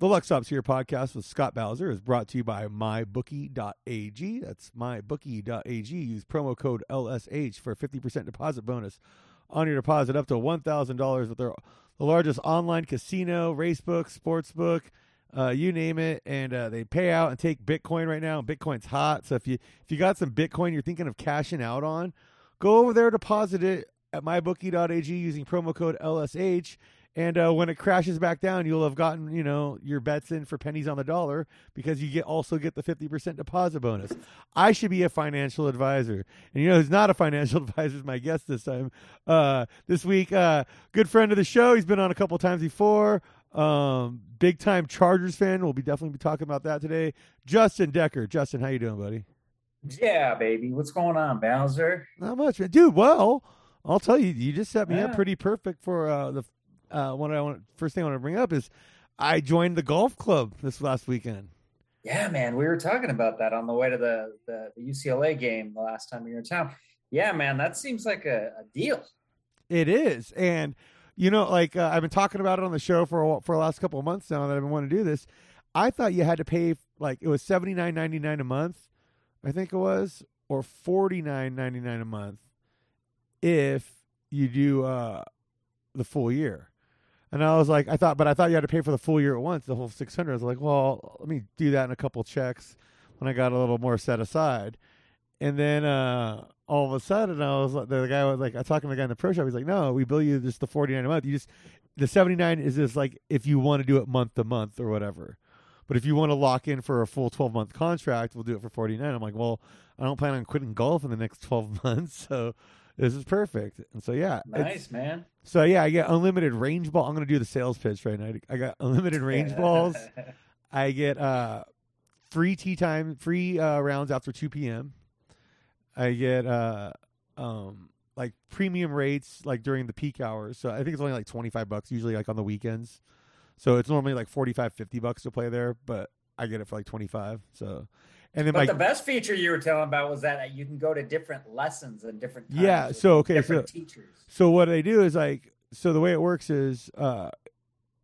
The Luck Stops Here podcast with Scott Bowser is brought to you by mybookie.ag. That's mybookie.ag. Use promo code LSH for a 50% deposit bonus on your deposit up to $1,000 with their the largest online casino, racebook, sportsbook, uh, you name it, and uh, they pay out and take Bitcoin right now. Bitcoin's hot, so if you if you got some Bitcoin you're thinking of cashing out on, go over there, deposit it at mybookie.ag using promo code LSH. And uh, when it crashes back down, you'll have gotten you know your bets in for pennies on the dollar because you get also get the fifty percent deposit bonus. I should be a financial advisor, and you know who's not a financial advisor is my guest this time. Uh, this week, uh, good friend of the show. He's been on a couple times before. Um, big time Chargers fan. We'll be definitely be talking about that today. Justin Decker. Justin, how you doing, buddy? Yeah, baby. What's going on, Bowser? Not much, man. Dude, well, I'll tell you, you just set me Yeah. up pretty perfect for uh, the uh, what I want. First thing I want to bring up is I joined the golf club this last weekend. Yeah, man. We were talking about that on the way to the, the, the UCLA game the last time we were in town. Yeah, man. That seems like a, a deal. It is, and you know, like uh, I've been talking about it on the show for a, for the last couple of months now that I've been wanting to do this. I thought you had to pay like it was seventy nine ninety nine a month, I think it was, or forty nine ninety nine a month if you do uh, the full year. And I was like, I thought, but I thought you had to pay for the full year at once, the whole six hundred. I was like, well, let me do that in a couple checks when I got a little more set aside. And then uh, all of a sudden, I was like, the guy was like, I talking to the guy in the pro shop. He's like, no, we bill you just the forty nine a month. You just the seventy nine is just like if you want to do it month to month or whatever. But if you want to lock in for a full twelve month contract, we'll do it for forty nine. I'm like, well, I don't plan on quitting golf in the next twelve months, so this is perfect. And so yeah, Nice, man. so yeah, I get unlimited range ball. I'm gonna do the sales pitch right now. I got unlimited range balls. I get uh free tee time, free uh, rounds after two p.m. I get uh um like premium rates like during the peak hours. So I think it's only like twenty five bucks usually like on the weekends. So it's normally like 45, 50 bucks to play there, but I get it for like twenty five. So and then but my the best feature you were telling about was that you can go to different lessons and different Yeah, so, okay, different so- teachers. So what they do is like so the way it works is uh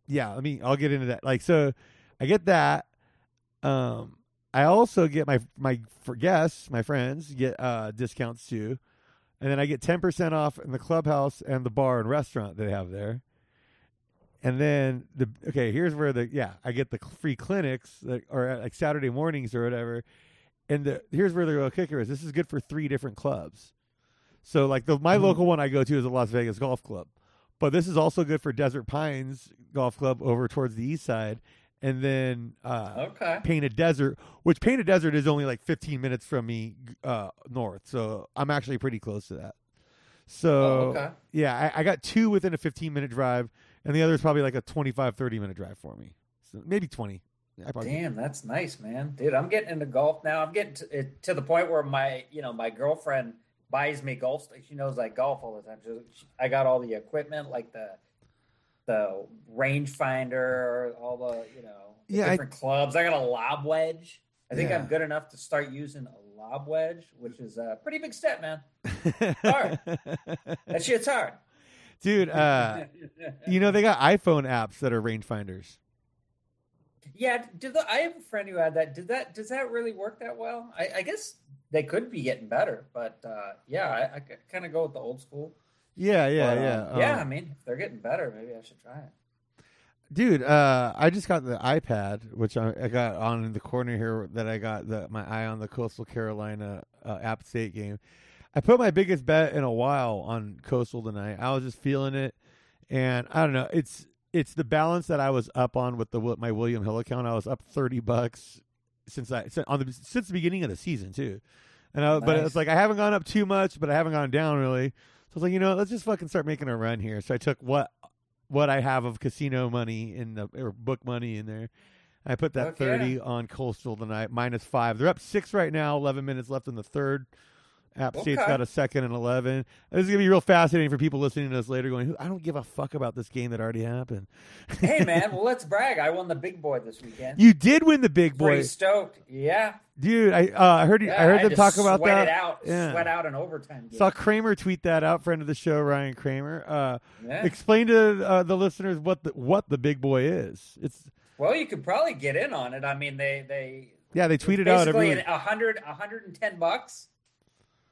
yeah, let me I'll get into that. Like so I get that um I also get my my for guests, my friends get uh discounts too. And then I get 10% off in the clubhouse and the bar and restaurant they have there. And then the okay, here's where the yeah, I get the free clinics that or uh, like Saturday mornings or whatever. And the here's where the real kicker is. This is good for three different clubs. So like the my Mhm. local one I go to is the Las Vegas Golf Club. But this is also good for Desert Pines Golf Club over towards the east side. And then uh Okay. Painted Desert, which Painted Desert is only like 15 minutes from me uh, north, so I'm actually pretty close to that. So Oh, okay. yeah, I, I got two within a 15 minute drive, and the other is probably like a 25, 30 minute drive for me. So maybe 20. I probably, Damn, that's nice, man. Dude, I'm getting into golf now. I'm getting to, eh, to the point where my, you know, my girlfriend buys me golf. She knows I golf all the time. She, I got all the equipment, like the the range finder, all the, you know, the Yeah, I- different clubs. I got a lob wedge. I think Yeah. I'm good enough to start using a lob wedge, which is a pretty big step, man. Hard. That shit's hard. Dude, uh, you know they got iPhone apps that are rangefinders. Yeah, did the, I have a friend who had that. Did that? Does that really work that well? I, I guess they could be getting better, but uh, yeah, I, I kind of go with the old school. Yeah, yeah, But, yeah. yeah. Um, I mean, if they're getting better, maybe I should try it. Dude, uh, I just got the iPad, which I, I got on in the corner here. That I got the, my eye on the Coastal Carolina uh, App State game. I put my biggest bet in a while on Coastal tonight. I was just feeling it, and I don't know. It's it's the balance that I was up on with the my William Hill account. I was up thirty bucks since I since- on the since the beginning of the season too. And I, but it's like I haven't gone up too much, but I haven't gone down really. So I was like, you know, let's just fucking start making a run here. So I took what what I have of casino money in the or book money in there. I put that yeah. thirty on Coastal tonight, minus five. They're up six right now. Eleven minutes left in the third. App State's got a second and eleven. This is gonna be real fascinating for people listening to us later. Going, I don't give a fuck about this game that already happened. hey, man, well, let's brag. I won the big boy this weekend. You did win the big boy, Pretty stoked. Yeah. dude. I uh, I heard you, yeah I heard had them talk about sweat that. It out, Yeah. Sweat out an overtime game. Saw Kramer tweet that out. Friend of the show, Ryan Kramer. Uh, Yeah. Explain to uh, the listeners what the what the big boy is. It's Well, you could probably get in on it. I mean, they they Yeah, they tweeted out every. a hundred, a hundred and ten bucks.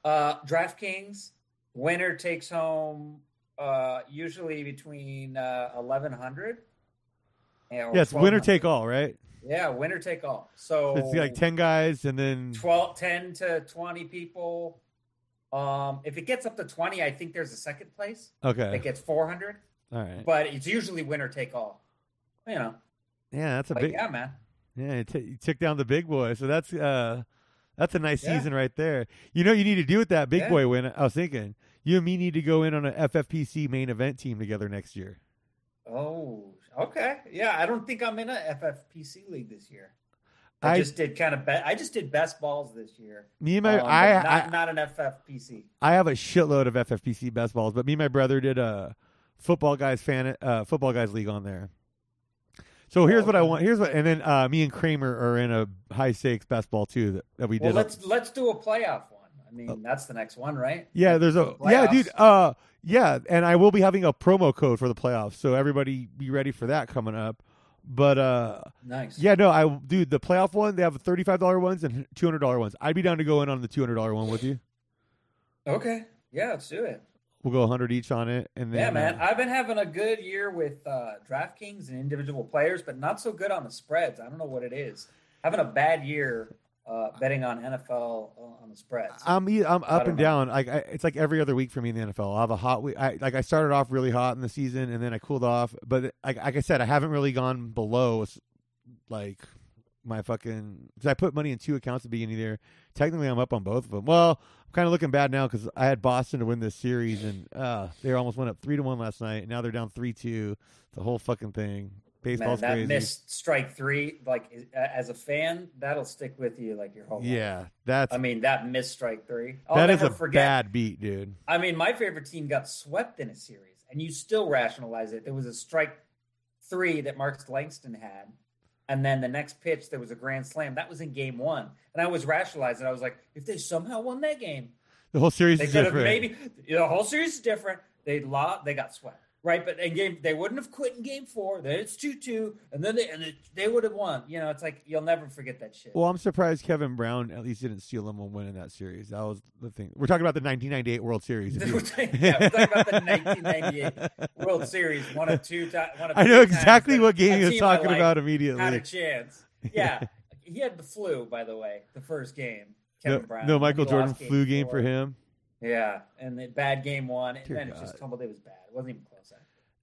Uh, DraftKings winner takes home uh, usually between uh, eleven hundred. Yeah, it's winner take all, right? Yeah, winner take all. So It's like ten guys, and then 12, 10 to 20 people. Um, if it gets up to 20, I think there's a second place okay, it gets 400, all right. but it's usually winner take all. You know, Yeah, that's a but big. yeah, man. Yeah, you, t- you took down the big boy, so that's uh, that's a nice Yeah. season right there. You know, what you need to do with that big Yeah. boy win. I was thinking you and me need to go in on an FFPC main event team together next year. Oh, okay. Yeah, I don't think I'm in a FFPC league this year. I, I- just did kind of. I just did best balls this year. Me and my Um, I, not, I not an FFPC. I have a shitload of FFPC best balls, but me and my brother did a football guys fan uh, football guys league on there. So here's what I want. Here's what, and then uh, me and Kramer are in a high stakes best ball too that, that we did. Well, let's let's do a playoff one. I mean, that's the next one, right? yeah, there's a yeah, dude. Uh, yeah, and I will be having a promo code for the playoffs, so everybody be ready for that coming up. But uh, Nice. yeah, no, I dude, the playoff one they have thirty five dollar ones and two hundred dollar ones. I'd be down to go in on the two hundred dollar one with you. Okay. Yeah, let's do it. We'll go hundred each on it, and then Yeah, man. uh, I've been having a good year with uh, DraftKings and individual players, but not so good on the spreads. I don't know what it is. Having a bad year uh, betting on NFL on the spreads. I'm I'm up and know. down. Like I, it's like every other week for me in the NFL. I'll have a hot week. I like I started off really hot in the season, and then I cooled off. But like, like I said, I haven't really gone below like my fucking. Cause I put money in two accounts at the beginning there. Technically, I'm up on both of them. Well, I'm kind of looking bad now because I had Boston to win this series, and uh, they almost went up three to one last night. And now they're down three two. The whole fucking thing. Man, Baseball's that crazy. missed strike three, like as a fan, that'll stick with you like your whole life. yeah, that's I mean, that missed strike three. I'll that is a forget. bad beat, dude. I mean, my favorite team got swept in a series, and you still rationalize it. There was a strike three that Mark Langston had, and then the next pitch there was a grand slam. That was in game one, and I was rationalizing. I was like, if they somehow won that game, The whole series they is different. maybe the whole series is different. They lost, they got swept, right? But in game, they wouldn't have quit in game four. Then it's two two, and then they and it, they would have won. You know, it's like you'll never forget that shit. Well, I'm surprised Kevin Brown at least didn't steal them one win in that series. That was the thing. We're talking about the 1998 World Series. yeah, we're talking about the 1998 World Series, one of two. One of I know times exactly what game he was talking about Had a immediately. chance. Yeah, he had the flu, by the way, the first game. No, Kevin Brown. no Michael Jordan flu game four. for him. Yeah, and the bad game one, and Dear then it just tumbled. It was bad. It wasn't even close.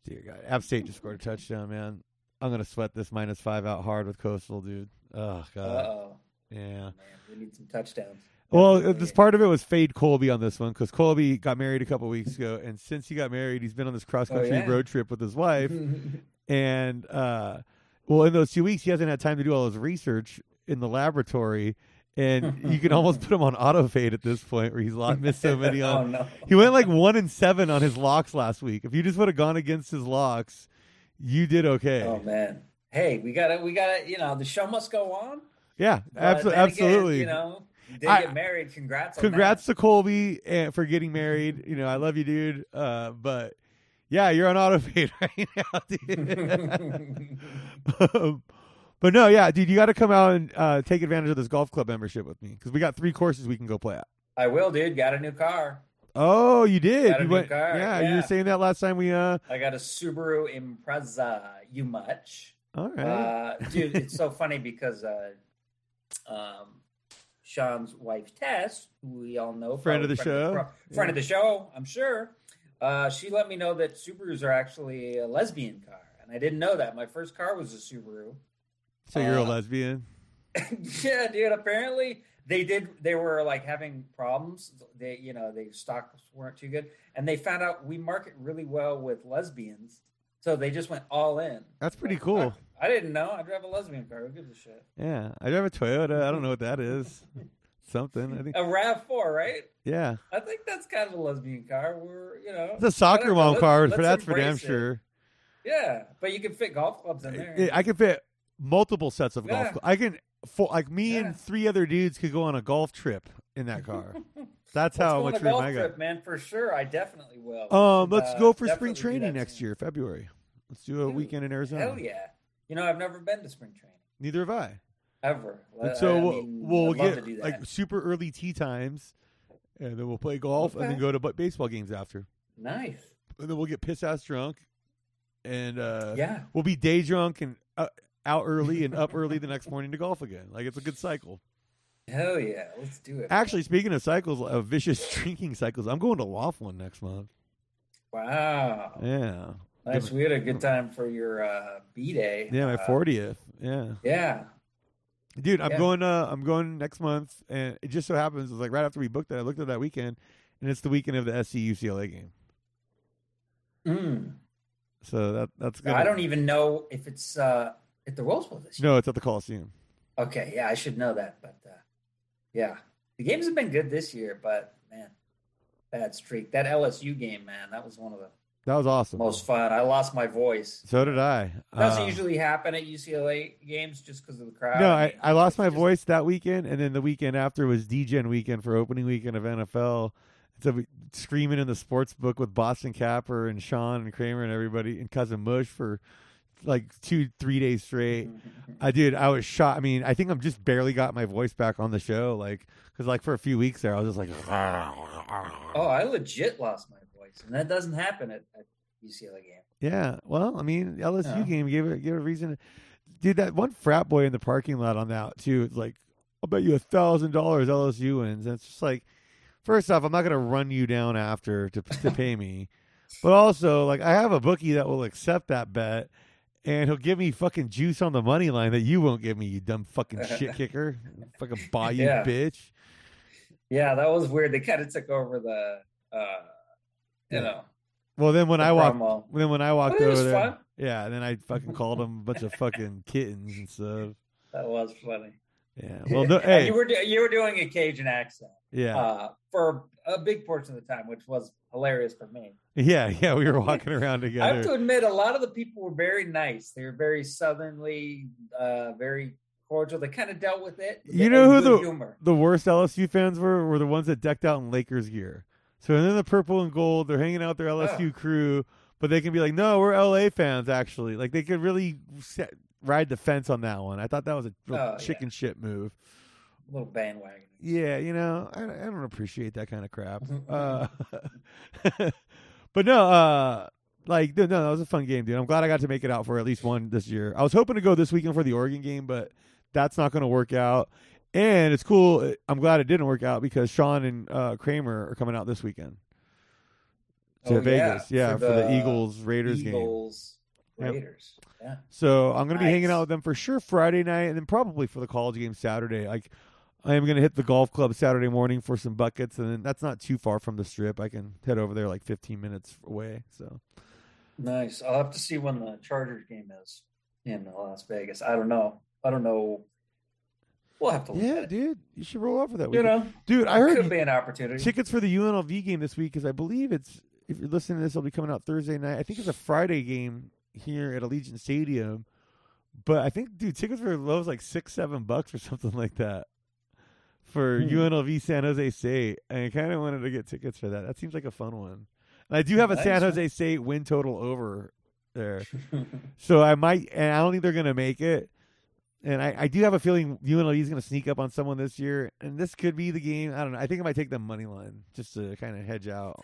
Dear God, App State just scored a touchdown, man. I'm gonna sweat this minus five out hard with Coastal, dude. Oh Uh God, oh, yeah. man, we need some touchdowns. Well, this part of it was fade Colby on this one because Colby got married a couple weeks ago, and since he got married, he's been on this cross country Oh, yeah. road trip with his wife. and uh well in those two weeks he hasn't had time to do all his research in the laboratory and you can almost put him on auto fade at this point where he's missed so many oh no, he went like one and seven on his locks last week if you just would have gone against his locks you did okay Oh man. Hey, we gotta, we gotta. You know, the show must go on. yeah But abso- then again, absolutely you know, did I- get married. Congrats. on congrats to colby and for getting married you know i love you dude uh but yeah you're on auto fade right now dude. Um, but no, yeah, dude, you got to come out and uh, take advantage of this golf club membership with me because we got three courses we can go play at. I will, dude. Got a new car. Oh, you did. Got a You new went, car, yeah, you were saying that last time we. uh I got a Subaru Impreza. You much, All right. uh, dude? It's so funny because uh, um, Sean's wife Tess, who we all know, Friend of the probably show. pro- friend of the show, I'm sure. Uh, she let me know that Subarus are actually a lesbian car, and I didn't know that. My first car was a Subaru. So you're a uh, lesbian. yeah, dude. Apparently, they did. They were like having problems. They, you know, they stocks weren't too good, and they found out we market really well with lesbians, so they just went all in. That's pretty Like, cool. I, I didn't know. I drive a lesbian car. Who gives a shit? Yeah, I drive a Toyota. I don't know what that is. Something. I think. A Rav Four, right? Yeah, I think that's kind of a lesbian car. We're, you know, it's a soccer mom car. let's For that's for damn it. sure. Yeah, but you can fit golf clubs in there. I- I can fit multiple sets of golf. Yeah. I can. For, like me Yeah. and three other dudes could go on a golf trip in that car. That's how much room I got. trip, man, for sure. I definitely will. Um, let's uh, go for spring training next year, February. Let's do a Dude, weekend in Arizona. Hell yeah. You know, I've never been to spring training Neither have I. ever. And so I we'll, mean, we'll get to do that. like super early tee times, and then we'll play golf and then go to baseball games after. nice. And then we'll get piss ass drunk, and uh, Yeah. we'll be day drunk and uh, out early and up early the next morning to golf again. Like it's a good cycle. Hell yeah. Let's do it. Actually, speaking of cycles, of vicious drinking cycles, I'm going to Laughlin next month. Wow. Yeah, Nice. We had a good time for your uh, B day. yeah, my Uh, fortieth. Yeah, Yeah. dude, I'm Yeah. going. Uh, I'm going next month, and it just so happens it's like right after we booked it. I looked at that weekend, and it's the weekend of the SC UCLA game. Mm. So that that's good. I don't even know if it's uh, at the Rose Bowl this year. No, it's at the Coliseum. Okay. Yeah, I should know that. But uh, yeah, the games have been good this year, but man, bad streak. That LSU game, man, that was one of the That was awesome. most fun. I lost my voice. So did I. Doesn't Uh, usually happen at UCLA games just because of the crowd. No, I, mean, I lost my just- voice that weekend, and then the weekend after was DGen weekend for opening weekend of NFL. So we screaming in the sports book with Boston Capper and Sean and Kramer and everybody and cousin Mush for like two, three days straight. Mm-hmm. I did. I was shot. I mean, I think I'm just barely got my voice back on the show, like because like for a few weeks there, I was just like, Oh, I legit lost my voice, and that doesn't happen at, at UCLA game. Yeah, well, I mean, LSU game gave it gave it a reason. Dude, that one frat boy in the parking lot on that too. Like, I'll bet you a thousand dollars LSU wins. And it's just like, first off, I'm not gonna run you down after to to pay me, but also like I have a bookie that will accept that bet, and he'll give me fucking juice on the money line that you won't give me, you dumb fucking shit kicker, fucking buy you Yeah. bitch. Yeah, that was weird. They kind of took over the, uh, you Yeah. know, Well, then when the I walked, promo. then when I walked over there, fun. yeah, then I fucking called him a bunch of fucking kittens and stuff. That was funny. Yeah. Well, no, hey, you were you were doing a Cajun accent yeah. uh, for a big portion of the time, which was hilarious for me. Yeah, yeah, we were walking around together. I have to admit, a lot of the people were very nice. They were very southernly, uh, very cordial. They kind of dealt with it. You know who the humor. the worst LSU fans were? Were the ones that decked out in Lakers gear. So and then the purple and gold, they're hanging out their LSU Oh. crew, but they can be like, "No, we're LA fans." Actually, like they could really set, ride the fence on that one. I thought that was a Oh, yeah. chicken shit move. Little bandwagon. Yeah, you know, I, I don't appreciate that kind of crap. uh, but no, uh, like no, no, that was a fun game, dude. I'm glad I got to make it out for at least one this year. I was hoping to go this weekend for the Oregon game, but that's not going to work out. And it's cool. I'm glad it didn't work out because Sean and uh, Kramer are coming out this weekend to Oh, Vegas. Yeah, for for the, Eagles Raiders game. Eagles, Yep. Raiders. Yeah. So I'm going to be hanging out with them for sure Friday night, and then probably for the college game Saturday. Like I am going to hit the golf club Saturday morning for some buckets, and then that's not too far from the strip. I can head over there like 15 minutes away. So Nice. I'll have to see when the Chargers game is in Las Vegas. I don't know. I don't know. We'll have to look yeah, dude, you should roll out for that. You weekend. know, dude, I heard could be an opportunity. tickets for the UNLV game this week because I believe it's if you're listening to this, it'll be coming out Thursday night. I think it's a Friday game here at Allegiant Stadium. But I think, dude, tickets were low as like six, seven bucks or something like that for Hmm. UNLV San Jose State. And I kind of wanted to get tickets for that. That seems like a fun one. And I do have a Nice, San man. Jose State win total over there, so I might. And I don't think they're gonna make it. And I, I do have a feeling UNLV is going to sneak up on someone this year, and this could be the game. I don't know. I think I might take the money line just to kind of hedge out.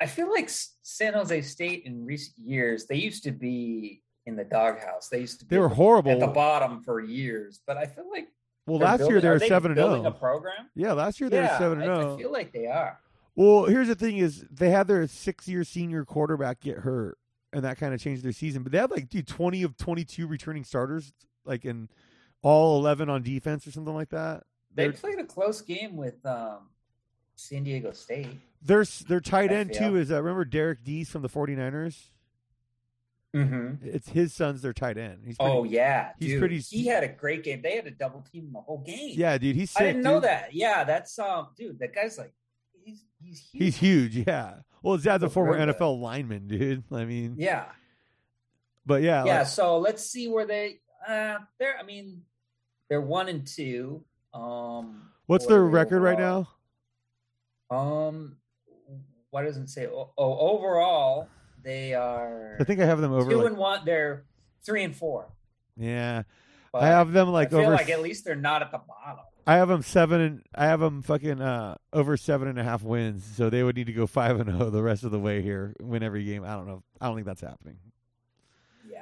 I feel like San Jose State in recent years, they used to be in the doghouse. They used to be They were the- horrible. at the bottom for years. But I feel like well, they're last year they were they seven and building a zero. program. Yeah, last year they yeah, were seven and oh. I, I feel like they are. Well, here's the thing: is they had their six-year senior quarterback get hurt, and that kind of changed their season. But they had like dude, twenty of twenty-two returning starters, like in all eleven on defense or something like that. They They're played a close game with um, San Diego State. their their tight end too is uh, remember Derrick Deese from the 49ers? Mm-hmm. It's his son's their tight end. He's pretty, Oh yeah, he's dude. pretty- He had a great game. They had a double team the whole game. yeah, dude. He's sick. I didn't know dude. that. Yeah, that's um, dude. That guy's like, he's he's huge. He's huge. Yeah. Well, his dad's a former. NFL lineman, dude. I mean, yeah, but yeah, yeah. like- So let's see where they. Uh, they're. I mean, they're one and two. Um, what's their record right now? Um, why doesn't it say? Oh, overall, they are I think I have them over. two like- and one. They're three and four. Yeah, But I have them like I feel over. like at least they're not at the bottom. I have them seven. And, I have them fucking uh, over seven and a half wins. So they would need to go five and zero the rest of the way here, win every game. I don't know. I don't think that's happening. Yeah, I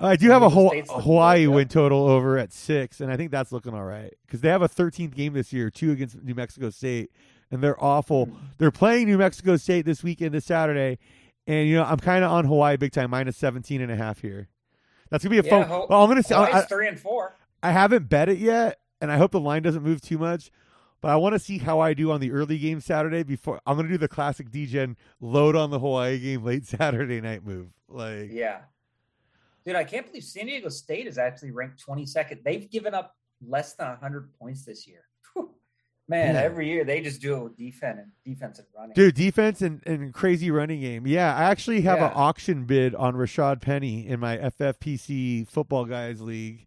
don't know. I do have a New Haw- State's looking Hawaii win total over at six, and I think that's looking all right because they have a 13th game this year, two against New Mexico State, and they're awful. Hmm. They're playing New Mexico State this weekend, this Saturday, and you know I'm kind of on Hawaii big time, minus 17 and a half here. That's gonna be a Yeah, fun. Ho- well, I'm gonna say I, three and four. I haven't bet it yet, and I hope the line doesn't move too much. But I want to see how I do on the early game Saturday before I'm going to do the classic DGen load on the Hawaii game late Saturday night move. Like, Yeah. Dude, I can't believe San Diego State is actually ranked 22nd. They've given up less than 100 points this year. Man, Yeah. every year they just do it with defense and defense and running. Dude, defense and, and crazy running game. Yeah, I actually have an auction bid on Rashaad Penny in my FFPC football guys league,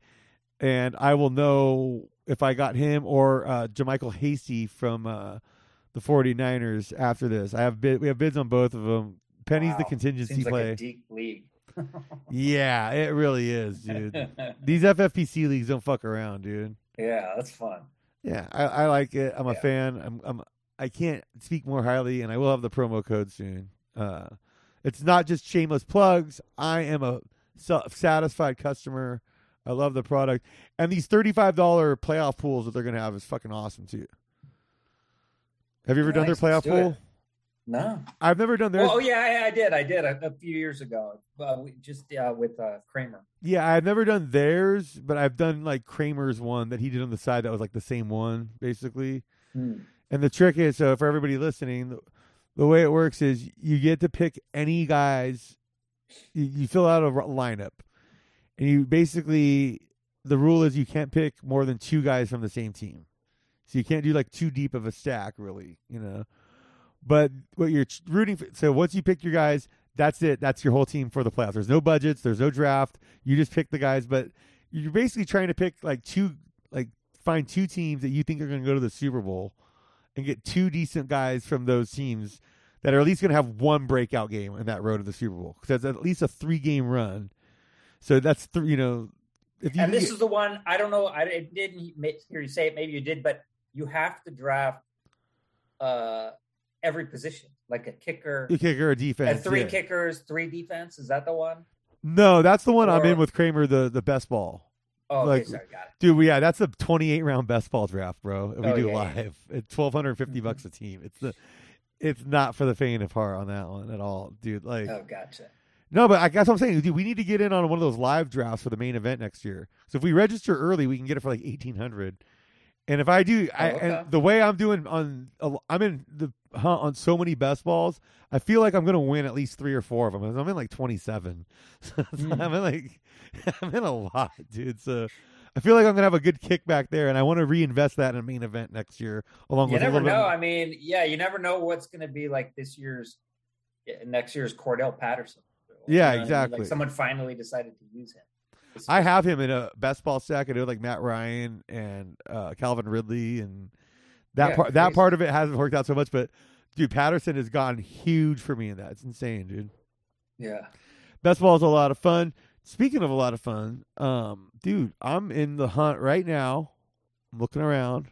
and I will know if I got him or uh, JaMycal Hasty from uh, the 49ers after this. I have bid, we have bids on both of them. Penny's the contingency Seems play. like deep league. yeah, it really is, dude. These FFPC leagues don't fuck around, dude. yeah, that's fun. Yeah, I, I like it. I'm a Yeah. fan. I'm, I'm I can't speak more highly, and I will have the promo code soon. Uh, it's not just shameless plugs. I am a sa- satisfied customer. I love the product, and these thirty-five dollar playoff pools that they're gonna have is fucking awesome too. Have you ever done their playoff do pool? No. I've never done theirs. Oh, yeah, I, I did. I did a, a few years ago. Uh, we, just uh, with uh, Kramer. Yeah, I've never done theirs, but I've done like Kramer's one that he did on the side that was like the same one, basically. Hmm. And the trick is, so for everybody listening, the, the way it works is you get to pick any guys. You, you fill out a r- lineup, and you basically the rule is you can't pick more than two guys from the same team. So you can't do like too deep of a stack, really, you know. But what you're rooting for, so once you pick your guys, that's it. That's your whole team for the playoffs. There's no budgets. There's no draft. You just pick the guys, but you're basically trying to pick like two, like find two teams that you think are going to go to the Super Bowl and get two decent guys from those teams that are at least going to have one breakout game in that road to the Super Bowl. Because that's at least a three game run. So that's three. You know, if you And this get- is the one, I don't know, I I didn't hear you say it, maybe you did, but you have to draft uh, every position, like a kicker, a kicker or defense, and three yeah. kickers, three defense. Is that the one? No, that's the one I'm in with Kramer. The the best ball. Oh, okay, Like- sorry, got it. Dude, yeah, that's a 28 round best ball draft, bro. We Oh, do yeah, yeah. live. It's 1250 mm-hmm. bucks a team. It's the it's not for the faint of heart on that one at all, dude. Like Oh, gotcha. No, but I guess I'm saying, dude, we need to get in on one of those live drafts for the main event next year. So if we register early, we can get it for like 1800. And if I do, I, Oh, okay. and the way I'm doing on, I'm in the hunt on so many best balls. I feel like I'm gonna win at least three or four of them. I'm in like 27. So Hmm. I'm in like, I'm in a lot, dude. So I feel like I'm gonna have a good kickback there, and I want to reinvest that in a main event next year, along You with never know. bit. I mean, yeah, you never know what's going to be like this year's, next year's Cordarrelle Patterson. Yeah, You know what I mean? exactly. Like someone finally decided to use him. I have him in a best ball stack. I do like Matt Ryan and uh, Calvin Ridley, and that Yeah, part that part of it hasn't worked out so much. But dude, Patterson has gotten huge for me in that. It's insane, dude. Yeah. Best ball is a lot of fun. Speaking of a lot of fun, um, dude, I'm in the hunt right now. I'm looking around.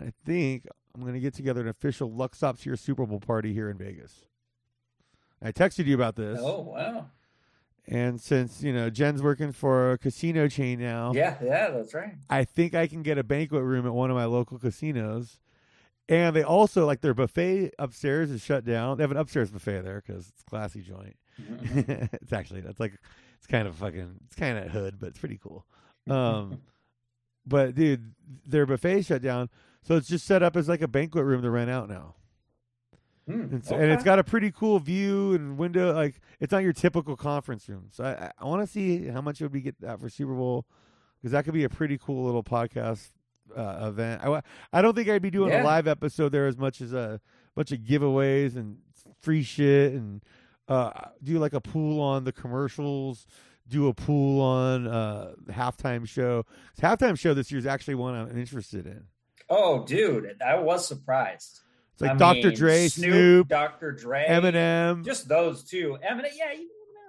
I think I'm gonna get together an official Luck Stops Here Super Bowl party here in Vegas. I texted you about this, Oh, wow. And since you know Jen's working for a casino chain now, Yeah, yeah, that's right. I think I can get a banquet room at one of my local casinos. And they also like their buffet upstairs is shut down. They have an upstairs buffet there because it's a classy joint. Mhm. it's actually it's like it's kind of fucking it's kind of hood, but it's pretty cool. Um, but dude, their buffet shut down, so it's just set up as like a banquet room to rent out now. Hmm, And, so, and it's okay. got a pretty cool view and window. Like it's not your typical conference room. So I, I, I want to see how much would we get that for Super Bowl because that could be a pretty cool little podcast uh, event. I, I don't think I'd be doing Yeah. a live episode there as much as a bunch of giveaways and free shit and uh, do like a pool on the commercials. Do a pool on uh, halftime show. Halftime show this year is actually one I'm interested in. Oh, dude, I was surprised. It's like I Dr. mean, Dre, Snoop, Snoop, Dr. Dre, Eminem, just those two. Eminem, yeah, Eminem.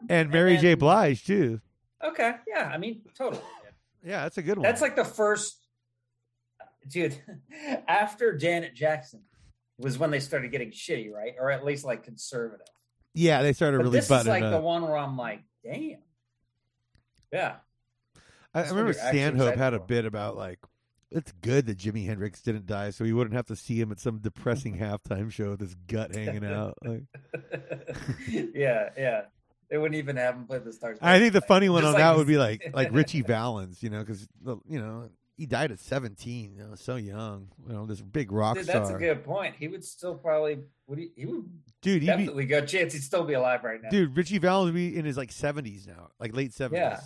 and Mary then- J. Blige too. Okay, yeah, I mean, totally. Yeah, that's a good one. That's like the first, dude. After Janet Jackson was when they started getting shitty, right? Or at least like conservative. yeah, they started But really this is like up. the one where I'm like, damn. Yeah. I, I remember Stanhope had a bit about like it's good that Jimi Hendrix didn't die, so we wouldn't have to see him at some depressing halftime show with his gut hanging out. Like, yeah, yeah. They wouldn't even have him play the Stars. I think the funny one just on like that would be like like Ritchie Valens, you know, because you know he died at seventeen, you know, so young, you know, this big rock Dude, star. that's a good point. He would still probably would he, he would dude, be, definitely got a chance he'd still be alive right now. dude, Ritchie Valens would be in his like seventies now, like late seventies. Yeah.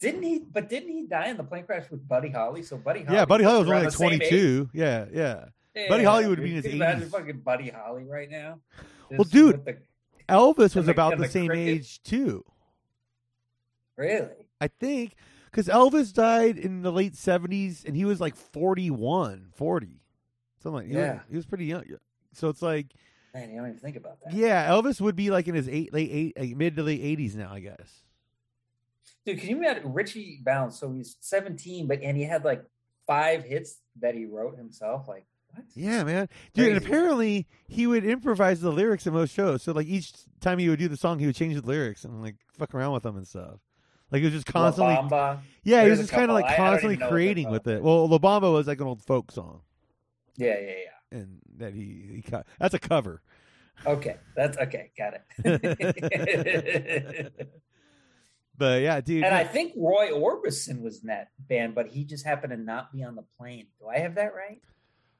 Didn't he? But didn't he die in the plane crash with Buddy Holly? So Buddy Holly, Yeah, Buddy Holly was only like twenty two. Yeah, yeah. age. Buddy Holly would be in his Can you Imagine 80s. fucking Buddy Holly right now. Well, dude, the- Elvis was the- about the the same cricket. age too. really? I think because Elvis died in the late seventies and he was like 41, 40. something like he was- Yeah. he was pretty young. So it's like, Man, you don't even think about that. yeah, Elvis would be like in his eight, late eight, like mid to late eighties now, I guess. Dude, can you imagine Ritchie Valens? So he's 17, but and he had like five hits that he wrote himself. Like what? Yeah, man, dude. And apparently he would improvise the lyrics in most shows. So like each time he would do the song, he would change the lyrics and like fuck around with them and stuff. Like he was just constantly, La Bamba. yeah, he was just kind of like I- I don't constantly even know what they're creating with it. Well, La Bamba was like an old folk song, Yeah, yeah, yeah. and that he he cut. That's a cover. Okay, that's okay. Got it. But yeah, dude. and I think Roy Orbison was in that band, but he just happened to not be on the plane. Do I have that right?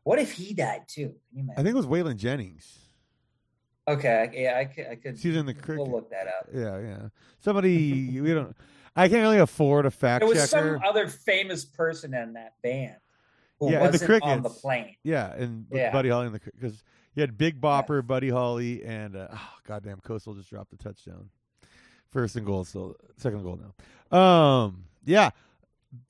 What if he died too? Can you I think it was Waylon Jennings. Okay, I- yeah, I could. I could She's in the cricket. We'll look that up. Yeah, yeah. Somebody we don't. I can't really afford a fact There was checker. some other famous person in that band who Yeah, and the wasn't on the plane. Yeah, and Yeah. Buddy Holly in the because you had Big Bopper, Buddy Holly, and uh, oh, goddamn Coastal just dropped the touchdown. First and goal, still second and goal now. Um, yeah,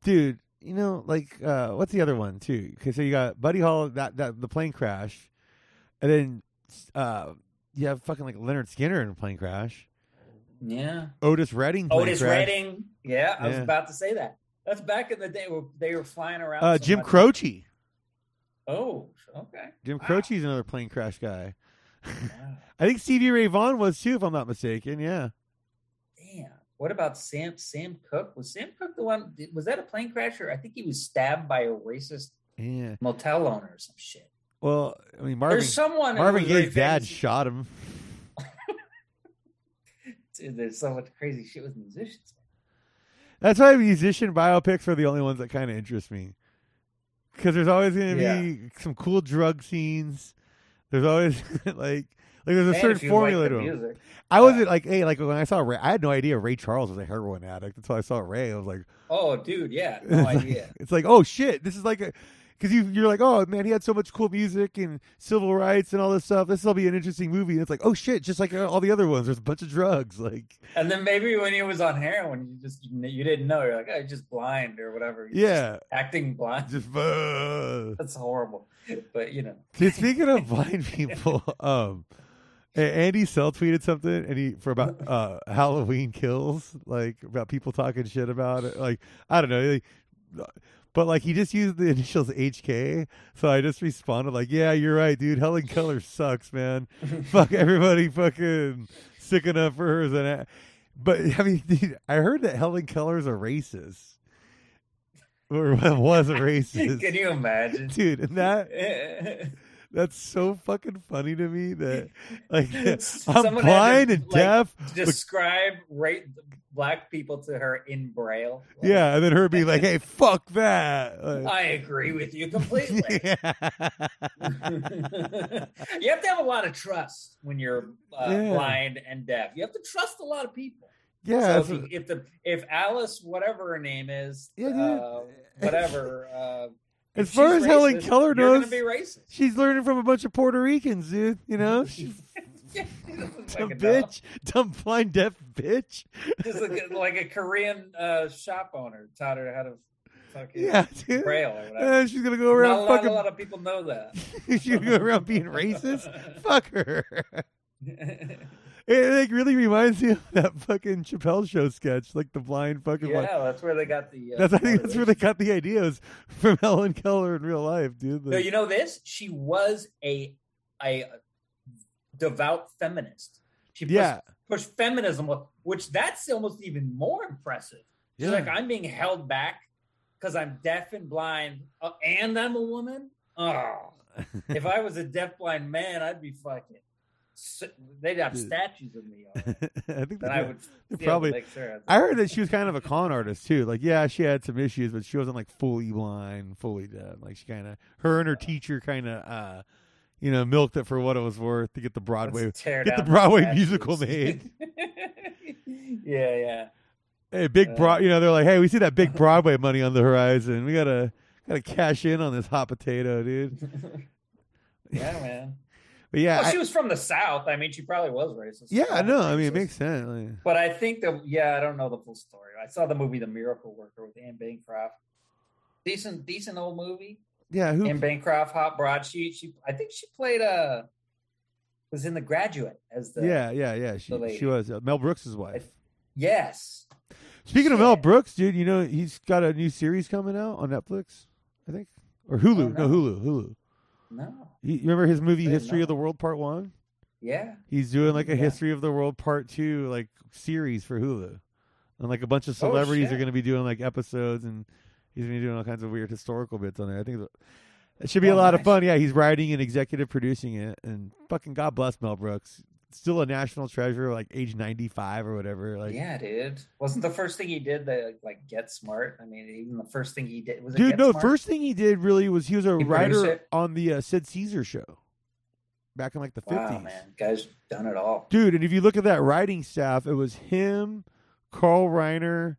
dude. You know, like uh, what's the other one too? Because so you got Buddy Hall that that the plane crash, and then uh, you have fucking like Lynyrd Skynyrd in a plane crash. Yeah, Otis Redding, Otis crash. Redding. Yeah, I was about to say that. That's back in the day where they were flying around. Uh, Jim. Croce. Oh, okay. Jim Wow. Croce's another plane crash guy. Wow. I think Stevie Ray Vaughan was too, if I'm not mistaken. Yeah. What about Sam Sam Cooke? Was Sam Cooke the one? Was that a plane crasher? I think he was stabbed by a racist Yeah. motel owner or some shit. Well, I mean, Marvin There's someone. Marvin Gaye's dad shot him. Dude, there's so much crazy shit with musicians. That's why musician biopics are the only ones that kind of interest me. Because there's always going to Yeah. be some cool drug scenes. There's always like like there's a And certain formula like to music. I was Yeah. like, hey, like when I saw Ray, I had no idea Ray Charles was a heroin addict until I saw Ray. I was like, Oh, dude, yeah, it's no like- It's like, oh shit, this is like a because you you're like, oh man, he had so much cool music and civil rights and all this stuff. This will be an interesting movie. And it's like, oh shit, just like all the other ones, there's a bunch of drugs. Like, And then maybe when he was on heroin, you just you didn't know. You're like, oh, he's just blind or whatever. He's yeah, just acting blind. just. Uh. That's horrible. But you know, speaking of blind people, um, Andy Sell tweeted something, and he for about uh Halloween kills, like about people talking shit about it. Like I don't know, like, but like he just used the initials HK, so I just responded like, "Yeah, you're right, dude. Helen Keller sucks, man. Fuck everybody, fucking sick enough for her as an." A-. But I mean, dude, I heard that Helen Keller's a racist, or was a racist. can you imagine? Dude, and that that's so fucking funny to me that like I'm Someone blind to, and like, deaf. but- Describe rate black people to her in braille. Like, yeah, and then her being like, "Hey, fuck that." Like, I agree with you completely. yeah. you have to have a lot of trust when you're uh, Yeah. blind and deaf. You have to trust a lot of people. yeah, so if, you, if the if Alice, whatever her name is, Yeah, uh, whatever. Uh, As if far she's as Helen Keller knows, racist. she's learning from a bunch of Puerto Ricans, dude. You know, she Yeah, she dumb fucking bitch, dumb blind deaf bitch. Just like, a- like a Korean uh, shop owner taught her how to fucking Yeah, dude. braille or whatever. And she's gonna go Not a, around lot, fucking. a lot of people know that. she's gonna go around being racist. Fuck her. It like really reminds me of that fucking Chappelle show sketch, like the blind fucking. Yeah, like, that's where they got the. Uh, that's I think that's where they got the ideas from Helen Keller in real life, dude. No, you know this. She was a a devout feminist. She pushed, yeah, pushed feminism, which that's almost even more impressive. She's yeah. like, I'm being held back because I'm deaf and blind, uh, and I'm a woman. Oh, if I was a deaf blind man, I'd be fucking. They'd have statues of me. I think they I would probably- make sure. I heard that she was kind of a con artist too. Like, yeah, she had some issues, but she wasn't like fully blind, fully deaf. Like, she kind of, her and her teacher kind of, uh, you know, milked it for what it was worth to get the Broadway, get the Broadway statues. musical made. yeah, yeah. hey, big Uh, broad. You know, they're like, hey, we see that big Broadway money on the horizon. We gotta, gotta cash in on this hot potato, dude. yeah, man. But yeah, Well, I- she was from the South. I mean, she probably was racist. yeah, no, I mean, it makes sense. Like, But I think the yeah, I don't know the full story. I saw the movie The Miracle Worker with Anne Bancroft. Decent, decent old movie. yeah, who? Anne Bancroft, hot broad. She, I think she played uh was in The Graduate as the yeah, yeah, yeah. She, she was uh, Mel Brooks's wife. yes. Speaking of Mel Brooks, dude, you know he's got a new series coming out on Netflix, I think, or Hulu. Oh, no. Hulu, Hulu. No. You remember his movie History know. of the World Part One? Yeah. He's doing like a Yeah. History of the World Part Two like series for Hulu, and like a bunch of Oh, celebrities are going to be doing like episodes, and he's going to be doing all kinds of weird historical bits on there. I think it should be a Oh, lot of fun. Yeah, he's writing and executive producing it, and fucking God bless Mel Brooks. Still a national treasure, like age ninety five or whatever. Like, yeah, dude. Wasn't the first thing he did the like Get Smart? I mean, even the first thing he did was Dude, no. Smart? First thing he did really was he was a He writer on the uh, Sid Caesar show back in like the Wow, fifties. man, guys done it all. Dude, and if you look at that writing staff, it was him, Carl Reiner,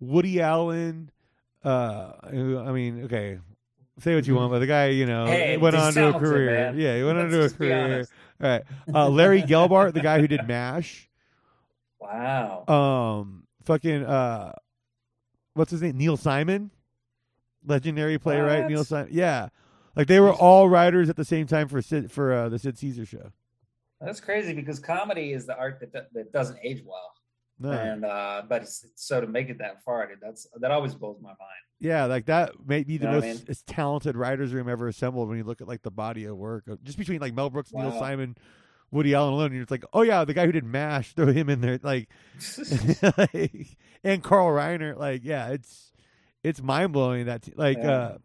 Woody Allen. Uh, I mean, okay, say what you want, but the guy, you know, Hey, went on to a career. Yeah, he went on Let's to a career. All right, uh, Larry Gelbart, the guy who did Mash. Wow. Um, fucking uh, what's his name? Neil Simon, legendary playwright. What? Neil Simon. Yeah, like they were all writers at the same time for Sid, for uh, the Sid Caesar show. That's crazy because comedy is the art that that doesn't age well, No. and uh, but it's, so to make it that far, dude, that's that always blows my mind. Yeah, like that may be the You know most I mean? as talented writers room ever assembled when you look at like the body of work. Just between like Mel Brooks, Neil Simon, Woody Allen alone, and it's like, oh yeah, the guy who did MASH, throw him in there, like, like and Carl Reiner, like, yeah, it's it's mind blowing that t- like, Yeah. uh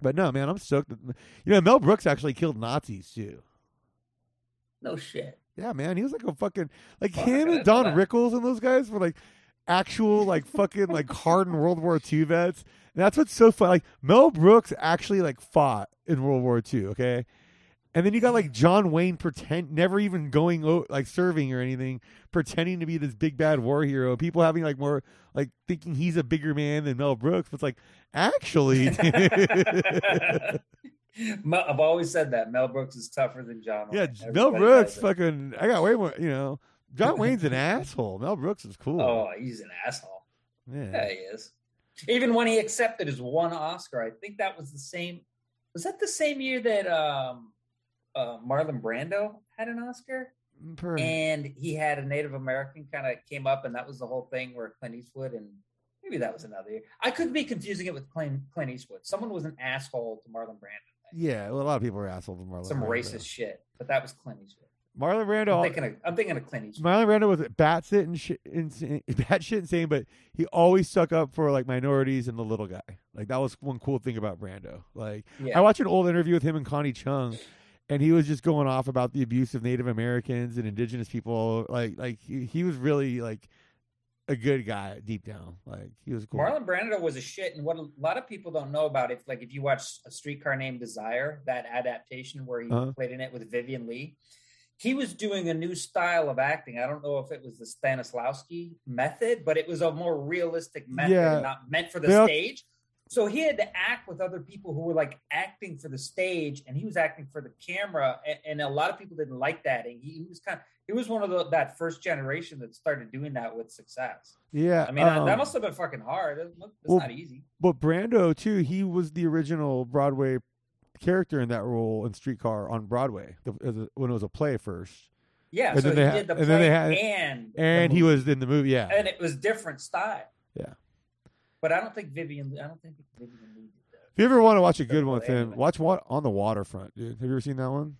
but no, man, I'm stoked. That, you know, Mel Brooks actually killed Nazis too. no shit. Yeah, man, he was like a fucking like Fuck, him and Don. Rickles and those guys were like actual like fucking like hardened World War II vets. And that's what's so fun. Like Mel Brooks actually like fought in World War II. Okay, and then you got like John Wayne pretend never even going o- like serving or anything, pretending to be this big bad war hero. People having like more like thinking he's a bigger man than Mel Brooks. But it's like actually. Mel- I've always said that Mel Brooks is tougher than John. Yeah. Mel Brooks, fucking. I got way more. You know, John Wayne's an asshole. Mel Brooks is cool. Oh, he's an asshole. yeah. Yeah, he is. Even when he accepted his one Oscar, I think that was the same. Was that the same year that um, uh, Marlon Brando had an Oscar? Per- and he had a Native American kind of came up, and that was the whole thing where Clint Eastwood and maybe that was another year. I could be confusing it with Clint, Clint Eastwood. Someone was an asshole to Marlon Brando. Yeah, well, a lot of people are assholes. Marlon Some Brando. racist shit, but that was Clint Eastwood. Marlon I'm Brando. thinking of I'm thinking of Clint Eastwood. Marlon Brando was batshit and shit, insane, batshit insane, but he always stuck up for like minorities and the little guy. Like that was one cool thing about Brando. Like Yeah. I watched an old interview with him and Connie Chung, and he was just going off about the abuse of Native Americans and Indigenous people. Like like he, he was really like a good guy deep down. Like he was cool. Marlon Brando was a shit, and what a lot of people don't know about it, like if you watch A Streetcar Named Desire, that adaptation where he Uh-huh. played in it with Vivien Leigh, he was doing a new style of acting. I don't know if it was the Stanislavski method, but it was a more realistic method, Yeah. not meant for the They al- stage. So he had to act with other people who were like acting for the stage, and he was acting for the camera, and, and a lot of people didn't like that. And he, he was kind of he was one of the, that first generation that started doing that with success. yeah, I mean, uh, that um, must have been fucking hard. It's it's well, not easy. But Brando too, he was the original Broadway character in that role in Streetcar on Broadway a, when it was a play first. Yeah, And so then he they ha- did the and play then they had- and and he was in the movie. Yeah, and it was different style. Yeah. but I don't think Vivian. I don't think Vivien Leigh did that. if you ever want to watch a good Good one with him, watch what on the waterfront, dude. Have you ever seen that one?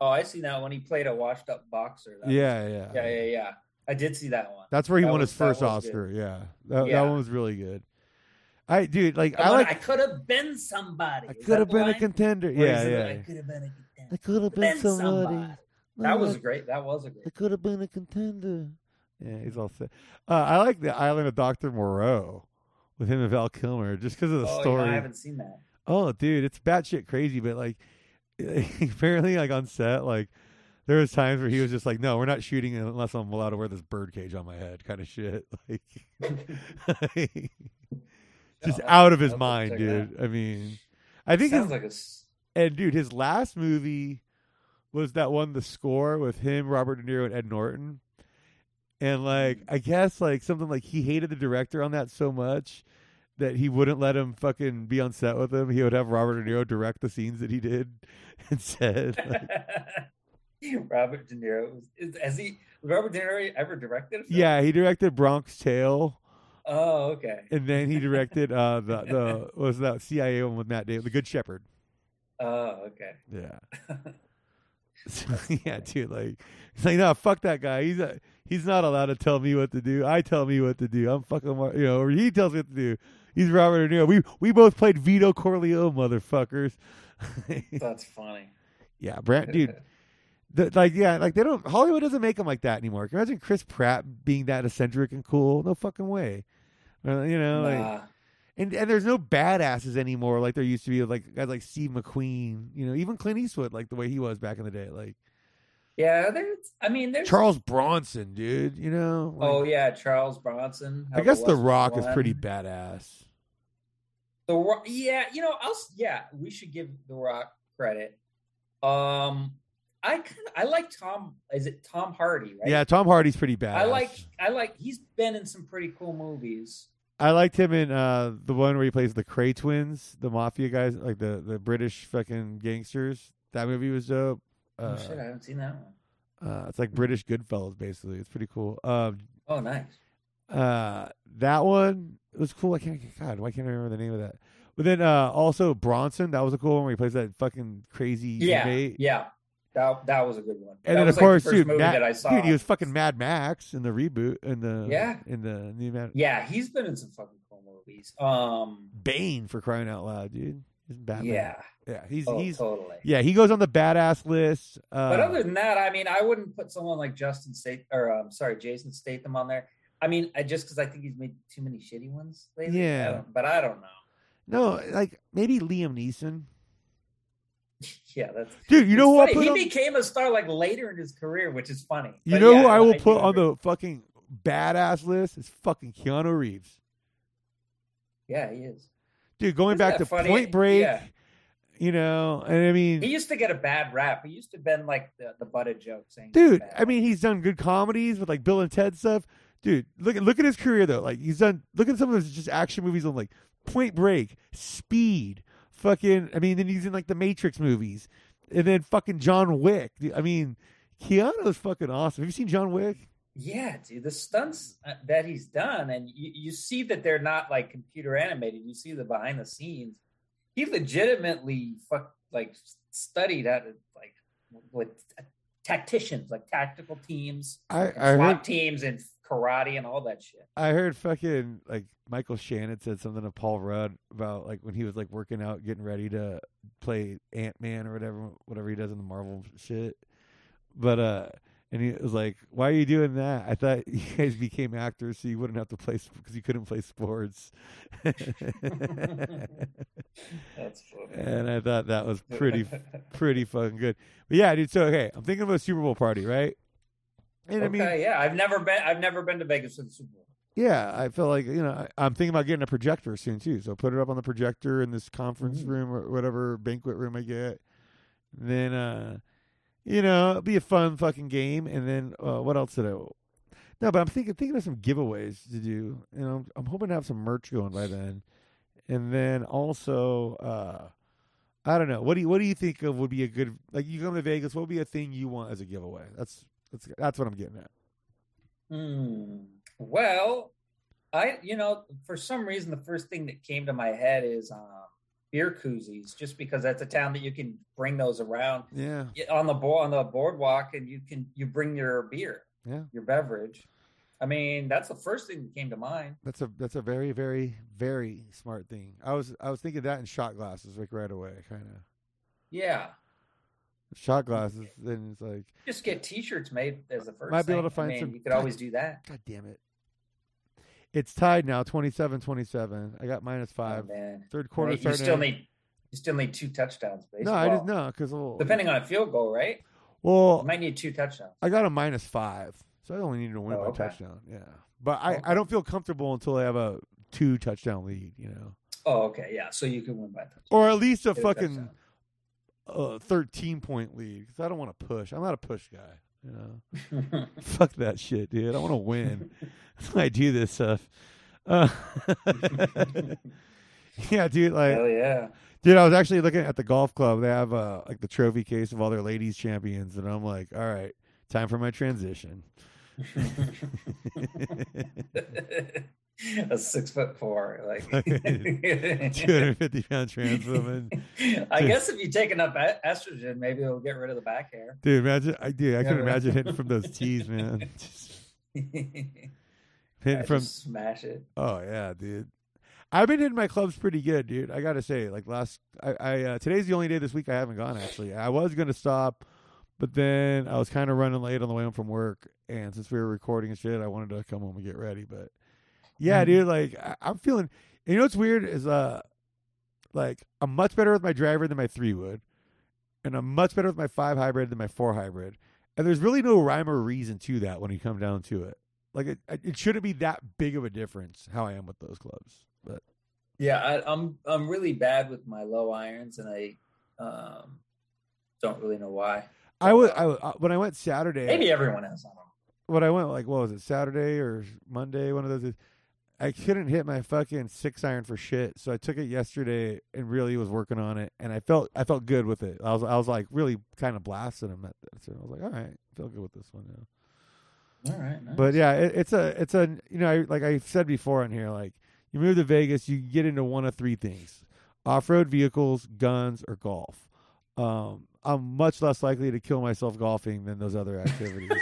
Oh, I see that when he played a washed-up boxer. That was- Yeah, yeah, yeah, yeah, yeah. I did see that one. That's where he That won was- his first. Oscar. Yeah, that, Yeah. that one was really good. I dude, like I, I like. I could have been somebody. I could have been a contender. Yeah, yeah. like, I could have been a contender. I could have been, Been somebody. somebody. That was great. That was a great. I could have been a contender. Yeah, he's all set. Uh, I like the Island of Doctor Moreau with him and Val Kilmer just because of the oh, story. Know, I haven't seen that. Oh, dude, it's batshit crazy, but like, apparently, like on set, like there was times where he was just like, "No, we're not shooting unless I'm allowed to wear this bird cage on my head," kind of shit. Like, just Yeah, out of his mind, dude. I mean, I think Sounds his, like a. and dude, his last movie was that one, The Score, with him, Robert De Niro, and Ed Norton. And like, I guess like something like he hated the director on that so much that he wouldn't let him fucking be on set with him. He would have Robert De Niro direct the scenes that he did and said, like, Robert De Niro is, has he Robert De Niro ever directed? Yeah, he directed Bronx Tale, Oh, okay. and then he directed uh the the what was that CIA one with Matt Damon, The Good Shepherd. Oh, okay. Yeah. So, yeah, dude, like it's like no, fuck that guy. He's a, he's not allowed to tell me what to do. I tell me what to do. I'm fucking, you know, or he tells me what to do. He's Robert De Niro. We we both played Vito Corleone, motherfuckers. That's funny. yeah, Brad, dude. The, like yeah, like they don't Hollywood doesn't make them like that anymore. Can you imagine Chris Pratt being that eccentric and cool? No fucking way. Uh, you know, like Nah. and and there's no badasses anymore like there used to be like guys like Steve McQueen. You know, even Clint Eastwood, like the way he was back in the day. Like Yeah, there's. I mean, there's. Charles Bronson, dude. You know. like- Oh yeah, Charles Bronson. I guess the The West Was Rock is pretty badass. The Rock, yeah, you know, I'll yeah, we should give The Rock credit. Um, I kind of I like Tom. Is it Tom Hardy? Right? Yeah, Tom Hardy's pretty bad. I like I like. He's been in some pretty cool movies. I liked him in uh the one where he plays the Kray twins, the mafia guys, like the the British fucking gangsters. That movie was dope. Uh, oh shit, I haven't seen that one. uh, it's like British Goodfellas, basically. It's pretty cool. Um, Oh, nice. uh, that one was cool. I can't. God, why can't I remember the name of that? But then uh, also Bronson, that was a cool one where he plays that fucking crazy Yeah, inmate. yeah. That that was a good one. And that then of like course, the first dude, movie that I saw. dude, he was fucking Mad Max in the reboot in the Yeah. in the new Mad Yeah, he's been in some fucking cool movies. Um, Bane for crying out loud, dude. He's Batman. yeah, yeah. He's oh, he's totally. yeah. He goes on the badass list. Uh, But other than that, I mean, I wouldn't put someone like Justin State or um, sorry, Jason Statham on there. I mean, I just because I think he's made too many shitty ones lately. Yeah. I don't- but I don't know. no, like maybe Liam Neeson, yeah, that's dude. You know who I put He on, became a star like later in his career, which is funny. You But know yeah, who I will do put on agree. the fucking badass list is fucking Keanu Reeves, Yeah, he is. dude. Going Isn't back to funny? Point Break, Yeah. you know, and I mean, He used to get a bad rap. He used to been like the, the butt of jokes saying, dude. I mean, he's done good comedies with like Bill and Ted stuff, dude. Look at look at his career though. Like he's done. Look at some of his just action movies on like Point Break, Speed, fucking. I mean, then he's in like the Matrix movies, and then fucking John Wick. Dude, I mean, Keanu's fucking awesome. Have you seen John Wick? Yeah, dude, the stunts uh, that he's done, and you, you see that they're not like computer animated. You see the behind the scenes. He legitimately fuck like studied how to like with tacticians, like tactical teams, I I SWAT heard teams, and karate and all that shit. I heard fucking like Michael Shannon said something to Paul Rudd about like when he was like working out, getting ready to play Ant Man or whatever, whatever he does in the Marvel shit. But uh, and he was like, "Why are you doing that? I thought you guys became actors so you wouldn't have to play because you couldn't play sports." That's funny. and I thought that was pretty pretty fucking good. But yeah, dude. So okay, I'm thinking of a Super Bowl party, right? And I okay, mean, yeah, I've never been. I've never been to Vegas for the Super Bowl. Yeah, I feel like you know I, I'm thinking about getting a projector soon too. So put it up on the projector in this conference Mm. room or whatever banquet room I get. then, uh, you know, it'll be a fun fucking game. And then uh, what else did I? No, but I'm thinking thinking of some giveaways to do. You know, I'm hoping to have some merch going by then. And then also, uh, I don't know. What do you what do you think of would be a good like you come to Vegas? What would be a thing you want as a giveaway? That's That's that's what I'm getting at. Hmm. Well, I you know for some reason the first thing that came to my head is um, beer koozies, just because that's a town that you can bring those around Yeah, on the bo- on the boardwalk, and you can you bring your beer, yeah. your beverage. I mean, that's the first thing that came to mind. That's a that's a very very very smart thing. I was I was thinking that in shot glasses like right away, kind of Yeah, shot glasses. and it's like, just get T-shirts made as the first. Might be able to find I mean, some- You could always do that. God damn it! It's tied now, 27-27. I got minus oh, five. Oh, man. Third quarter. you still need you still need two touchdowns. Basically. No, I just no because well, depending on a field goal, right? well, You might need two touchdowns. I got a minus five, so I only need to win Oh, by okay. touchdown. Yeah, but I, Okay. I don't feel comfortable until I have a two touchdown lead, you know, Oh, okay, yeah. So you can win by touchdown. or at least a Get fucking. Uh, thirteen point lead. Because I don't want to push. I'm not a push guy. You know, fuck that shit, dude. I want to win. That's why I do this stuff. Uh, yeah, dude. Like, Hell yeah. Dude, I was actually looking at the golf club. They have uh, like the trophy case of all their ladies champions, and I'm like, all right, time for my transition. a six foot four, like 250 pound trans woman, I guess if you take enough estrogen, maybe it'll get rid of the back hair. dude. Imagine, I dude, I right. imagine hitting from those tees, man. Hitting from, smash it. oh yeah, dude. I've been hitting my clubs pretty good, dude. I gotta say, like last, I, I uh, today's the only day this week I haven't gone. Actually, I was gonna stop, but then I was kind of running late on the way home from work, and since we were recording and shit, I wanted to come home and get ready. But yeah, Mhm. dude, like I, I'm feeling. And you know what's weird is uh, like I'm much better with my driver than my three wood, and I'm much better with my five hybrid than my four hybrid. And there's really no rhyme or reason to that when you come down to it. Like it, it shouldn't be that big of a difference how I am with those clubs. But Yeah, I, I'm I'm really bad with my low irons, and I um, don't really know why. I was I, was- uh, when I went Saturday. Maybe everyone has on them. when I went like what was it Saturday or Monday? One of those. I couldn't hit my fucking six iron for shit, so I took it yesterday and really was working on it, and I felt I felt good with it. I was I was like really kind of blasting them at that. So I was like, all right, I feel good with this one now. All right, nice. But yeah, it, it's a it's a you know I, like I said before on here, like you move to Vegas, you get into one of three things: off road vehicles, guns, or golf. Um, I'm much less likely to kill myself golfing than those other activities.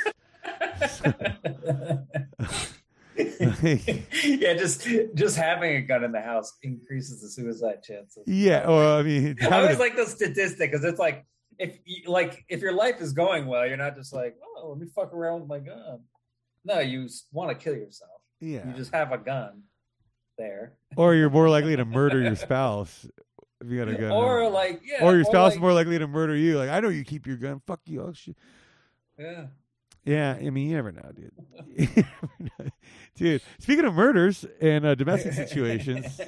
yeah, just just having a gun in the house increases the suicide chances. yeah, or I mean, I always like the statistic because it's like if you, like if your life is going well, you're not just like, oh, let me fuck around with my gun. No, you want to kill yourself. yeah, You just have a gun there, or you're more likely to murder your spouse if you got a gun. or like yeah, or your spouse like, is more likely to murder you. Like I know you keep your gun. Fuck you. Oh shit. yeah. Yeah, I mean, you never know, dude. Never know. dude, speaking of murders and uh, domestic situations,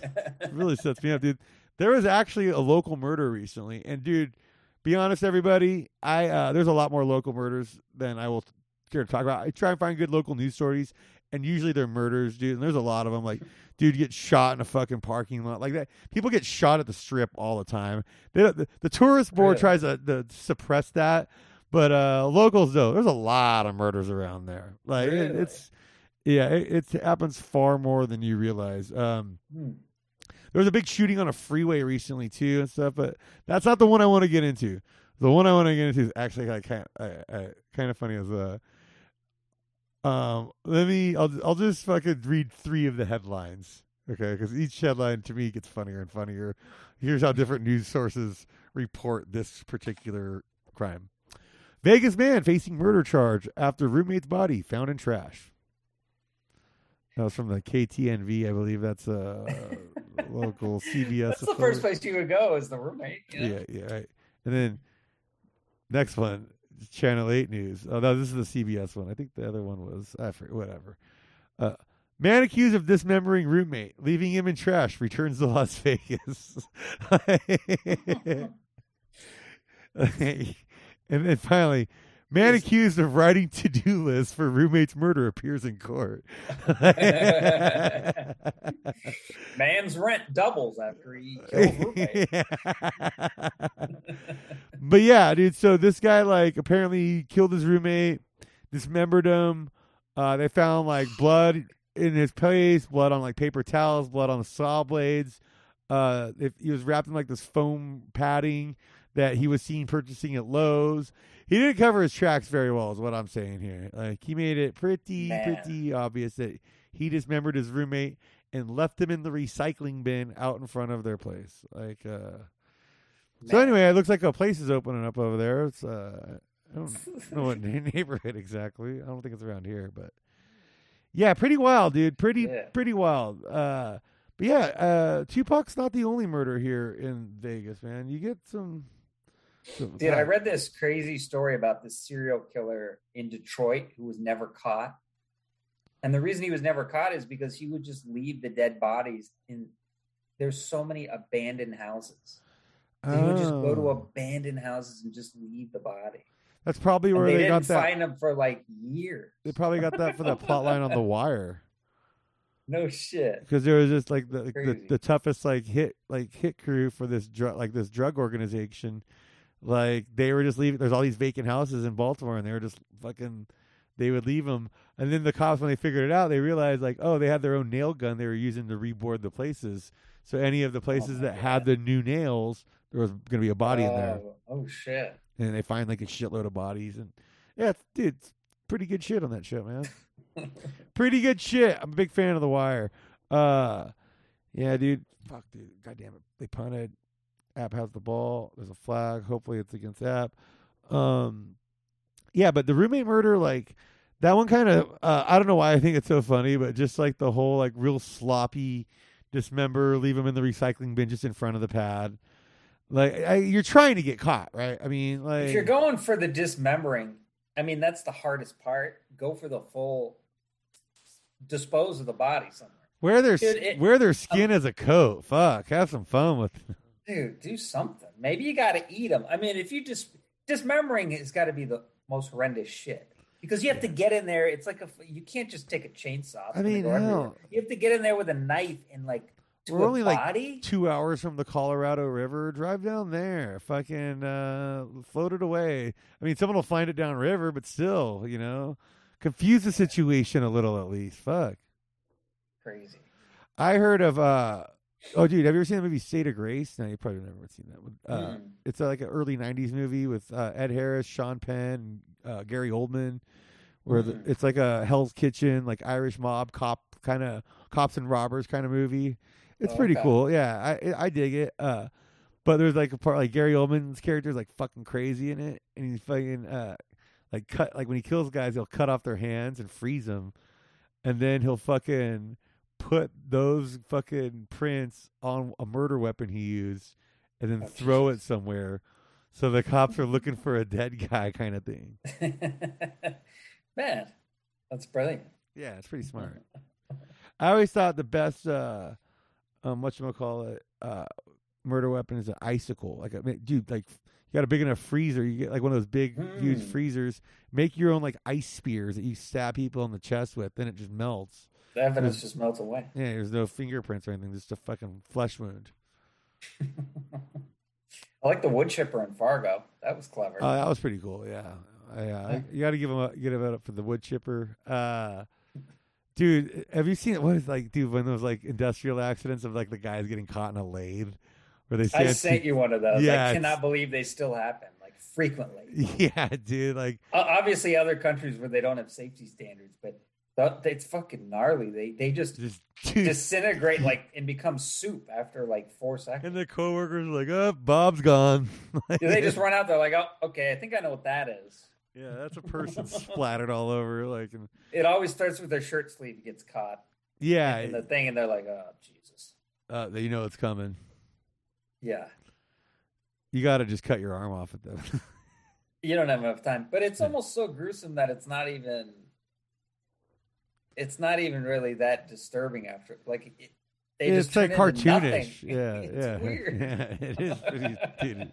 really sets me up, dude. There was actually a local murder recently, and dude, be honest, everybody, I uh, there's a lot more local murders than I will care to talk about. I try and find good local news stories, and usually they're murders, dude. And there's a lot of them. Like, dude, get shot in a fucking parking lot like that. People get shot at the strip all the time. They, the, the tourist board Really? tries to, to suppress that, but uh, locals though, there's a lot of murders around there. Like, it, it's yeah, it, it happens far more than you realize. Um, Hmm. there was a big shooting on a freeway recently too and stuff, but that's not the one I want to get into. The one I want to get into is actually like kind of, I, I, kind of funny as uh um let me I'll I'll just fucking read three of the headlines. Okay, because each headline to me gets funnier and funnier. Here's how different news sources report this particular crime. Vegas man facing murder charge after roommate's body found in trash. That was from the KTNV, I believe. That's a local CBS. That's the authority. first place you would go is the roommate. You know? Yeah, yeah, right. And then next one, Channel Eight News. Oh no, this is the CBS one. I think the other one was I forget, whatever. Uh, man accused of dismembering roommate, leaving him in trash, returns to Las Vegas. and then finally, man accused of writing to-do list for roommate's murder appears in court. Man's rent doubles after he kills roommate. but yeah, dude. So this guy like apparently killed his roommate, dismembered him. Uh, they found like blood in his place, blood on like paper towels, blood on the saw blades. Uh, if he was wrapped in like this foam padding that he was seen purchasing at Lowe's. He didn't cover his tracks very well, is what I'm saying here. Like he made it pretty, Man. pretty obvious that he dismembered his roommate and left him in the recycling bin out in front of their place. Like, uh, so anyway, it looks like a place is opening up over there. It's uh, I don't know what neighborhood exactly. I don't think it's around here, but yeah, pretty wild, dude. Pretty Yeah. pretty wild. Uh, but yeah, uh, Tupac's not the only murder here in Vegas, man. You get some. Dude, I read this crazy story about this serial killer in Detroit who was never caught. And the reason he was never caught is because he would just leave the dead bodies in there's so many abandoned houses. He would just go to Oh. abandoned houses and just leave the body. That's probably where they, they, got didn't that. find him for like years. They probably got that for the plot line on The Wire. No shit. because there was just like the, the the toughest like hit like hit crew for this drug like this drug organization. Like they were just leaving. There's all these vacant houses in Baltimore, and they were just fucking. They would leave them, and then the cops, when they figured it out, they realized like, oh, they had their own nail gun they were using to reboard the places. So any of the places my that had the new nails, there was going to be a body in there, Oh, oh shit. and they find like a shitload of bodies, and yeah, it's, dude, it's pretty good shit on that show, man pretty good shit. I'm a big fan of The Wire. Uh, yeah, dude. Fuck, dude. God damn it. They punted. App has the ball. There's a flag. Hopefully, it's against App. Um, yeah, but the roommate murder, like that one, kind of. Uh, I don't know why I think it's so funny, but just like the whole like real sloppy dismember, leave him in the recycling bin just in front of the pad. Like I, you're trying to get caught, right? I mean, like if you're going for the dismembering, I mean that's the hardest part. Go for the full dispose of the body somewhere. wear their Dude, it- wear their skin as a coat. Fuck, have some fun with. Dude, do something. Maybe you got to eat them. I mean, if you just dismembering has got to be the most horrendous shit because you have to get in there. It's like a you can't just take a chainsaw. I mean, hell. you have to get in there with a knife and like We're only, like, two hours from the Colorado River. Drive down there. Fucking uh, float it away. I mean, someone will find it downriver, but still, you know, confuse the situation a little at least. Fuck. Crazy. I heard of. uh Oh, dude, have you ever seen the movie State of Grace? No, you probably never seen that one. Uh, Mm. It's uh, like an early '90s movie with uh, Ed Harris, Sean Penn, uh, Gary Oldman, where the, Mm. it's like a Hell's Kitchen, like Irish mob cop kind of cops and robbers kind of movie. It's Oh, pretty okay. cool. Yeah, I I dig it. Uh, but there's like a part like Gary Oldman's character is like fucking crazy in it, and he's fucking uh like cut like when he kills guys, he'll cut off their hands and freeze them, and then he'll fucking put those fucking prints on a murder weapon he used, and then Oh, throw it somewhere. So the cops are looking for a dead guy, kind of thing. Man, that's brilliant. Yeah, it's pretty smart. I always thought the best, uh, um, what you call it, uh, murder weapon is an icicle. Like, I mean, dude, like you got a big enough freezer, you get like one of those big, huge Mm. freezers. Make your own like ice spears that you stab people in the chest with, then it just melts. The evidence just melts away. Yeah, there's no fingerprints or anything, just a fucking flesh wound. I like the wood chipper in Fargo. That was clever. Oh, that was pretty cool. Yeah, I, uh, Yeah. you got to give him a give it up for the wood chipper. Uh, dude, have you seen what is like, dude, when those like industrial accidents of like the guys getting caught in a lathe, where they I sent you one of those. Yeah, I cannot believe they still happen, like frequently. Yeah, dude, like O- Obviously, other countries where they don't have safety standards, but th- it's fucking gnarly. They they just just disintegrate like and become soup after like four seconds. and the coworkers are like, oh, Bob's gone. Do they just run out there like, oh, okay, I think I know what that is. yeah, that's a person splattered all over. Like, and, It always starts with their shirt sleeve gets caught yeah, in the thing, and they're like, oh, Jesus. uh, you know it's coming. Yeah. You got to just cut your arm off at them. You don't have enough time. But it's almost so gruesome that it's not even it's not even really that disturbing after like it, they it's just like turn into nothing. cartoonish. Yeah, it's yeah, weird. yeah. It is pretty, dude.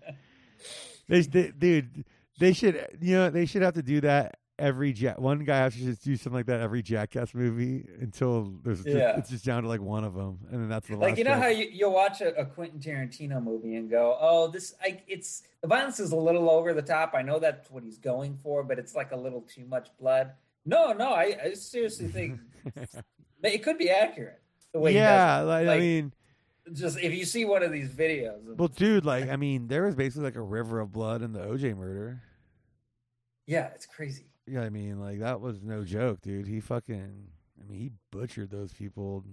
They, they, dude, they should, you know, they should have to do that every ja- one guy has to just do something like that every Jackass movie until there's just, Yeah. it's just down to like one of them, and then that's the last like you know track. how you, you'll watch a, a Quentin Tarantino movie and go, "Oh, this I it's the violence is a little over the top. I know that's what he's going for, but it's like a little too much blood." No, no, I, I seriously think it could be accurate. The way yeah, like, Like- I mean, just if you see one of these videos, well, dude, like I mean, there was basically like a river of blood in the OJ murder. yeah, it's crazy. Yeah, I mean, like that was no joke, dude. He fucking, I mean, he butchered those people,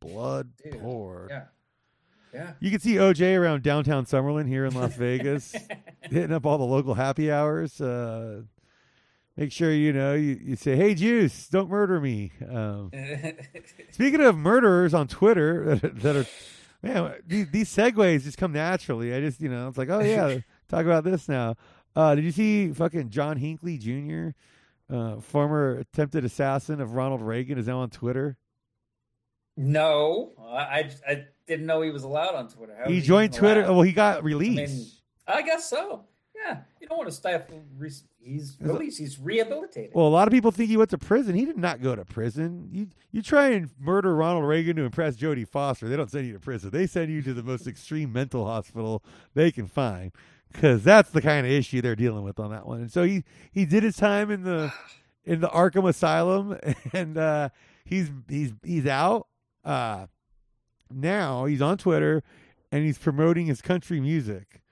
blood Dude, poured. Yeah, yeah. You can see OJ around downtown Summerlin here in Las Vegas, hitting up all the local happy hours. Uh, make sure you know you, you say, "Hey, Juice, don't murder me." Um, speaking of murderers on Twitter that, that are, man, these, these segues just come naturally. I just, you know, it's like, oh yeah, talk about this now. Uh, did you see fucking John Hinckley Jr., uh, former attempted assassin of Ronald Reagan, is now on Twitter? no, I, I I didn't know he was allowed on Twitter. How he joined Twitter. allowed? Well, he got released. I guess so. Yeah, you don't want to stifle. He's released. He's rehabilitated. Well, a lot of people think he went to prison. He did not go to prison. You you try and murder Ronald Reagan to impress Jodie Foster. They don't send you to prison. They send you to the most extreme mental hospital they can find because that's the kind of issue they're dealing with on that one. And so he he did his time in the in the Arkham Asylum, and uh, he's he's he's out uh, now. He's on Twitter and he's promoting his country music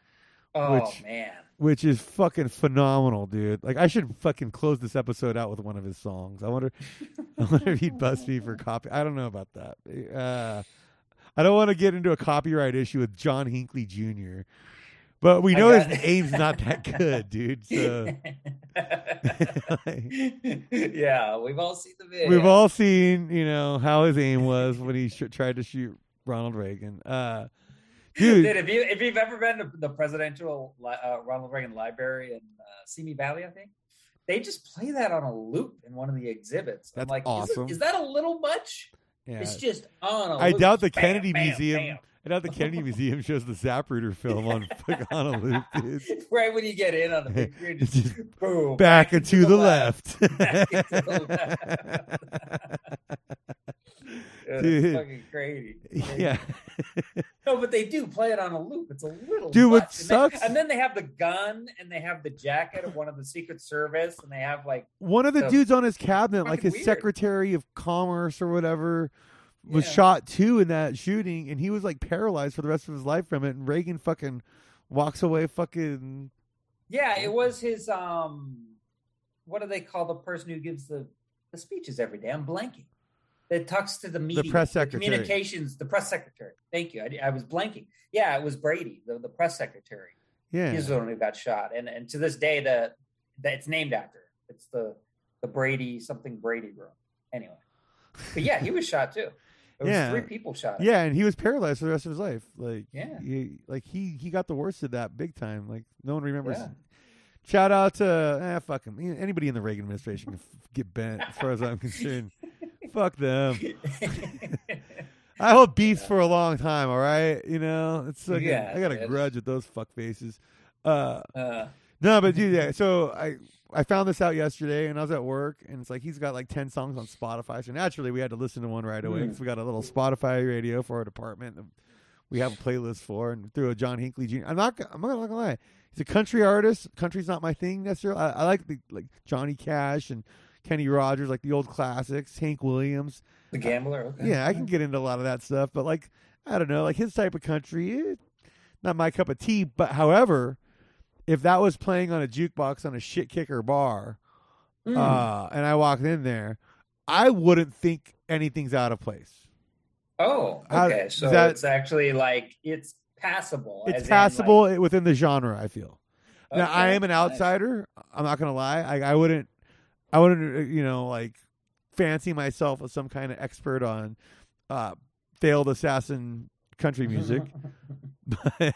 oh which- man, which is fucking phenomenal, dude. Like I should fucking close this episode out with one of his songs. I wonder, I wonder if he'd bust me for copy. I don't know about that. Uh, I don't want to get into a copyright issue with John Hinckley Jr. But we know his aim's not that good, dude. So yeah, we've all seen the video. we've all seen, you know, how his aim was when he sh- tried to shoot Ronald Reagan. Uh, dude, Dude, if you if you've ever been to the presidential uh, Ronald Reagan Library in uh, Simi Valley, I think they just play that on a loop in one of the exhibits. I'm That's like, is awesome. Is, that a little much? yeah. It's just on a I loop. I doubt the Bam, Kennedy bam, Museum. bam. I doubt the Kennedy Museum shows the Zapruder film on on a loop, dude. right when you get in on the big screen, just, Just boom, back and to the left. Back Dude. It's fucking crazy. yeah. No, but they do play it on a loop. It's a little Dude, what much. And, sucks- then, and then they have the gun and they have the jacket of one of the Secret Service and they have like One of the So- dudes on his cabinet, like his weird. Secretary of Commerce or whatever, was Yeah. shot too in that shooting, and he was like paralyzed for the rest of his life from it. And Reagan fucking walks away, fucking yeah, it was his um what do they call the person who gives the the speeches every day? I'm blanking. That talks to the media, the press secretary. communications, the press secretary. Thank you. I, I was blanking. Yeah, it was Brady, the, the press secretary. yeah. He's the one who got shot, and and to this day, the that it's named after. It's the the Brady something Brady room. Anyway, but yeah, he was shot too. Yeah. three people shot. Yeah, and he was paralyzed for the rest of his life. Like, Yeah. he, like he he got the worst of that big time. Like, no one remembers. Yeah. Shout out to eh, fuck him. Anybody in the Reagan administration can f- get bent, as far as I'm concerned. fuck them. I hold beefs for a long time. All right, you know, it's like Yeah, I got a grudge with those fuck faces. Uh, uh, no, but dude, yeah. So I I found this out yesterday, and I was at work, and it's like he's got like ten songs on Spotify. So naturally, we had to listen to one right away Hmm. because we got a little Spotify radio for our department. We have a playlist for, and through a John Hinckley Jr. I'm not. I'm not gonna lie. He's a country artist. Country's not my thing necessarily. I, I like the like Johnny Cash and Kenny Rogers, like the old classics. Hank Williams. the gambler. Okay. Yeah, I can get into a lot of that stuff, but like I don't know, like his type of country, eh, not my cup of tea. But however, if that was playing on a jukebox on a shit kicker bar, Mm. uh, and I walked in there, I wouldn't think anything's out of place. oh, how- okay. So that- it's actually like it's passable. as It's passable like- within the genre. I feel. Now I am an nice. outsider. I'm not gonna lie. I, I wouldn't. I wouldn't. uh, You know, like fancy myself as some kind of expert on uh, failed assassin country music.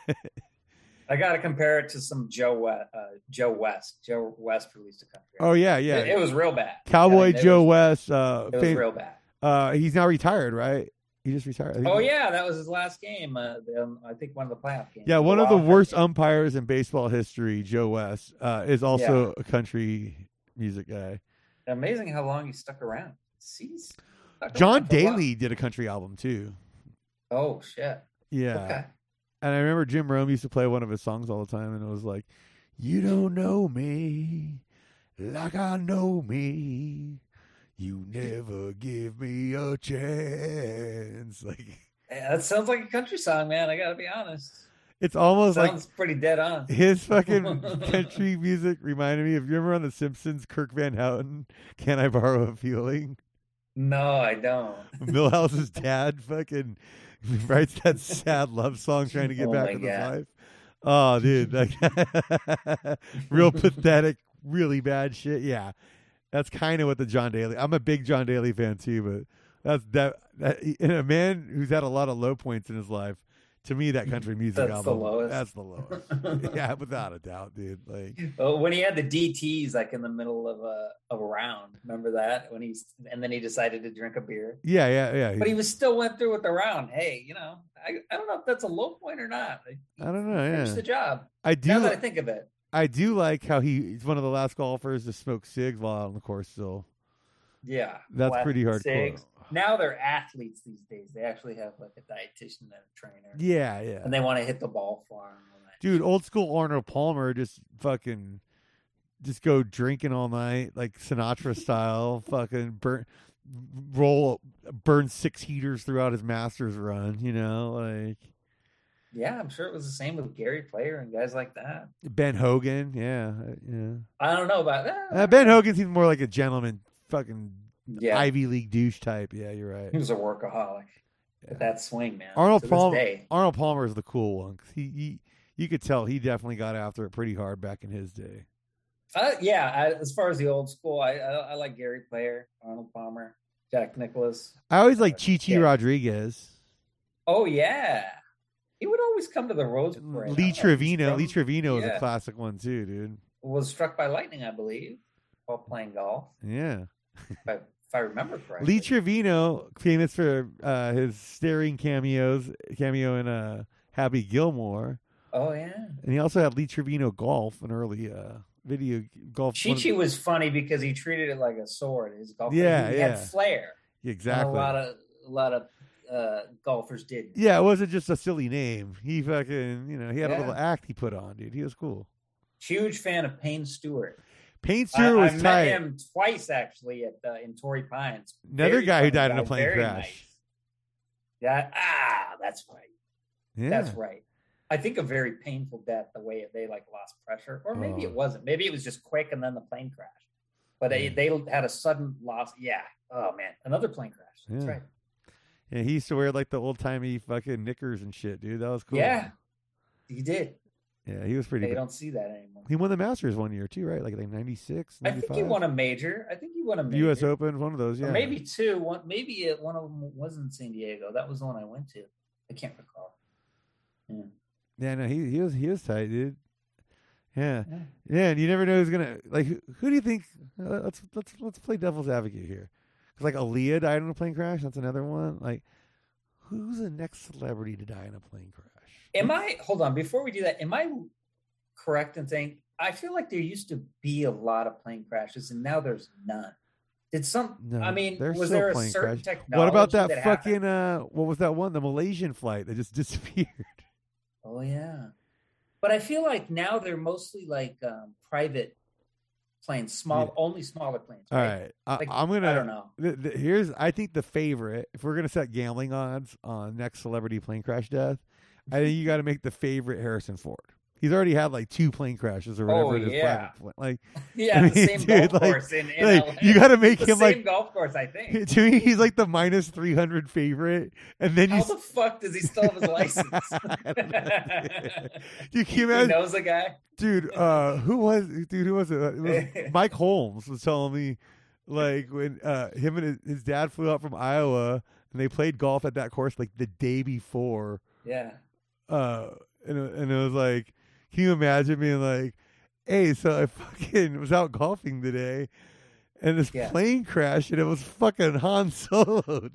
I got to compare it to some Joe West. Uh, Joe West. Joe West released a country. oh yeah, yeah. It, it was real bad. Cowboy I mean, Joe was- West. Uh, It was fam- real bad. uh, he's now retired, right? He just retired. Oh yeah, that was his last game. Uh, um, I think one of the playoff games. yeah. One of the Wow. worst umpires in baseball history, Joe West, uh, is also a country music guy. Amazing how long he stuck around. He's stuck John around for a while. Daly did a country album too. Oh shit. Yeah. Okay. And I remember Jim Rome used to play one of his songs all the time, and it was like, "You don't know me like I know me. You never give me a chance." Like Yeah, that sounds like a country song, man. I gotta be honest. It's almost like Sounds pretty dead on. his fucking country music reminded me of you remember on The Simpsons, Kirk Van Houten, "Can I Borrow a Feeling?" No, I don't. Milhouse's dad fucking writes that sad love song trying to get Oh back with his life. Oh, dude, like real pathetic, really bad shit. Yeah, that's kind of what the John Daly. I'm a big John Daly fan too, but that's that. that in a man who's had a lot of low points in his life. To me, that country music That's the lowest. that's the lowest. yeah, without a doubt, dude. Like, Oh, when he had the DTS like in the middle of a of a round, remember that? When he's and then he decided to drink a beer, yeah, yeah, yeah. but he was still went through with the round. Hey, you know, I, I don't know if that's a low point or not. I don't know. finished Yeah, the job. I do. Now that I think of it, I do like how he, he's one of the last golfers to smoke cigs while out on the course. Still, yeah, that's pretty hardcore. cigs. Now they're athletes these days. They actually have like a dietitian and a trainer, Yeah, yeah. and they want to hit the ball for that Dude, old school Arnold Palmer just fucking just go drinking all night, like Sinatra style, fucking burn roll burn six heaters throughout his masters run, you know, like yeah, I'm sure it was the same with Gary Player and guys like that. Ben Hogan, yeah, uh, yeah. I don't know about that. Uh, ben Hogan seems more like a gentleman, fucking yeah, Ivy League douche type. Yeah, you're right. he was a workaholic. Yeah. But that swing, man. Arnold Palmer. Arnold Palmer is the cool one. 'cause he, he, you could tell he definitely got after it pretty hard back in his day. Uh, yeah, I, as far as the old school, I, I I like Gary Player, Arnold Palmer, Jack Nicklaus. I always like Uh, Chi Chi yeah. Rodriguez. Oh yeah, he would always come to the Rose Parade. Lee I don't know if he's Trevino. from- Lee Trevino is a classic one too, dude. was struck by lightning, I believe, while playing golf. Yeah. If I, remember correctly. Lee Trevino, famous for uh, his staring cameos, cameo in uh, Happy Gilmore, oh yeah, and he also had Lee Trevino golf, an early uh, video golf. Chi one of- Chi was funny because he treated it like a sword. His golf, Yeah, he yeah. had flair. and exactly. a lot of a lot of uh, golfers did. yeah, it wasn't just a silly name. He fucking, you know, he had a little act he put on, dude. He was cool. Huge fan of Payne Stewart. Payne I, Stewart I was met tight. him twice actually at uh, in Torrey Pines. Another Very guy who died in a plane very crash. nice. Yeah, ah, that's right. Yeah. That's right. I think a very painful death, the way they like lost pressure, or maybe Oh. it wasn't. Maybe it was just quick and then the plane crashed. But they, Yeah. they had a sudden loss. Yeah. Oh man, another plane crash. That's Yeah. right. Yeah, he used to wear like the old timey fucking knickers and shit, dude. That was cool. Yeah, he did. Yeah, he was pretty They good. don't see that anymore. He won the Masters one year too, right? Like like 96, I think he won a major. I think he won a major. U.S. Open, one of those. Or Yeah, maybe two. One, maybe it, one of them was in San Diego. That was the one I went to. I can't recall. Yeah. Yeah, no, he he was he was tight, dude. Yeah, Yeah. yeah, and you never know who's gonna like. Who, who do you think? Uh, let's let's let's play devil's advocate here. 'Cause, like Aaliyah died in a plane crash. That's another one. Like, who's the next celebrity to die in a plane crash? Am I hold on before we do that? Am I correct in saying I feel like there used to be a lot of plane crashes and now there's none? Did some? No, I mean, was there a certain crash. technology? What about that, happened? fucking uh? What was that one? The Malaysian flight that just disappeared. Oh yeah, but I feel like now they're mostly like um, private planes, small, Yeah. only smaller planes. All right? right, I, Like, I'm gonna. I don't know. The, the, here's I think the favorite. If we're gonna set gambling odds on next celebrity plane crash death, I think you got to make the favorite Harrison Ford. He's already had like two plane crashes or whatever. Oh, it is yeah. Like, Yeah, I the same dude, golf like- course in, in like, you got to make the him same like. golf course, I think. To me, he's like the minus three hundred favorite, and then you. How s- the fuck does he still have his license? I don't know, dude. Can you he imagine, knows the guy. dude? Uh, who was dude? Who was it? It was Mike Holmes was telling me, like when uh, him and his, his dad flew out from Iowa and they played golf at that course like the day before. Yeah. Uh, and it, and it was like, can you imagine being like, hey, so I fucking was out golfing today. And this Yeah. plane crashed, and it was fucking Han Solo.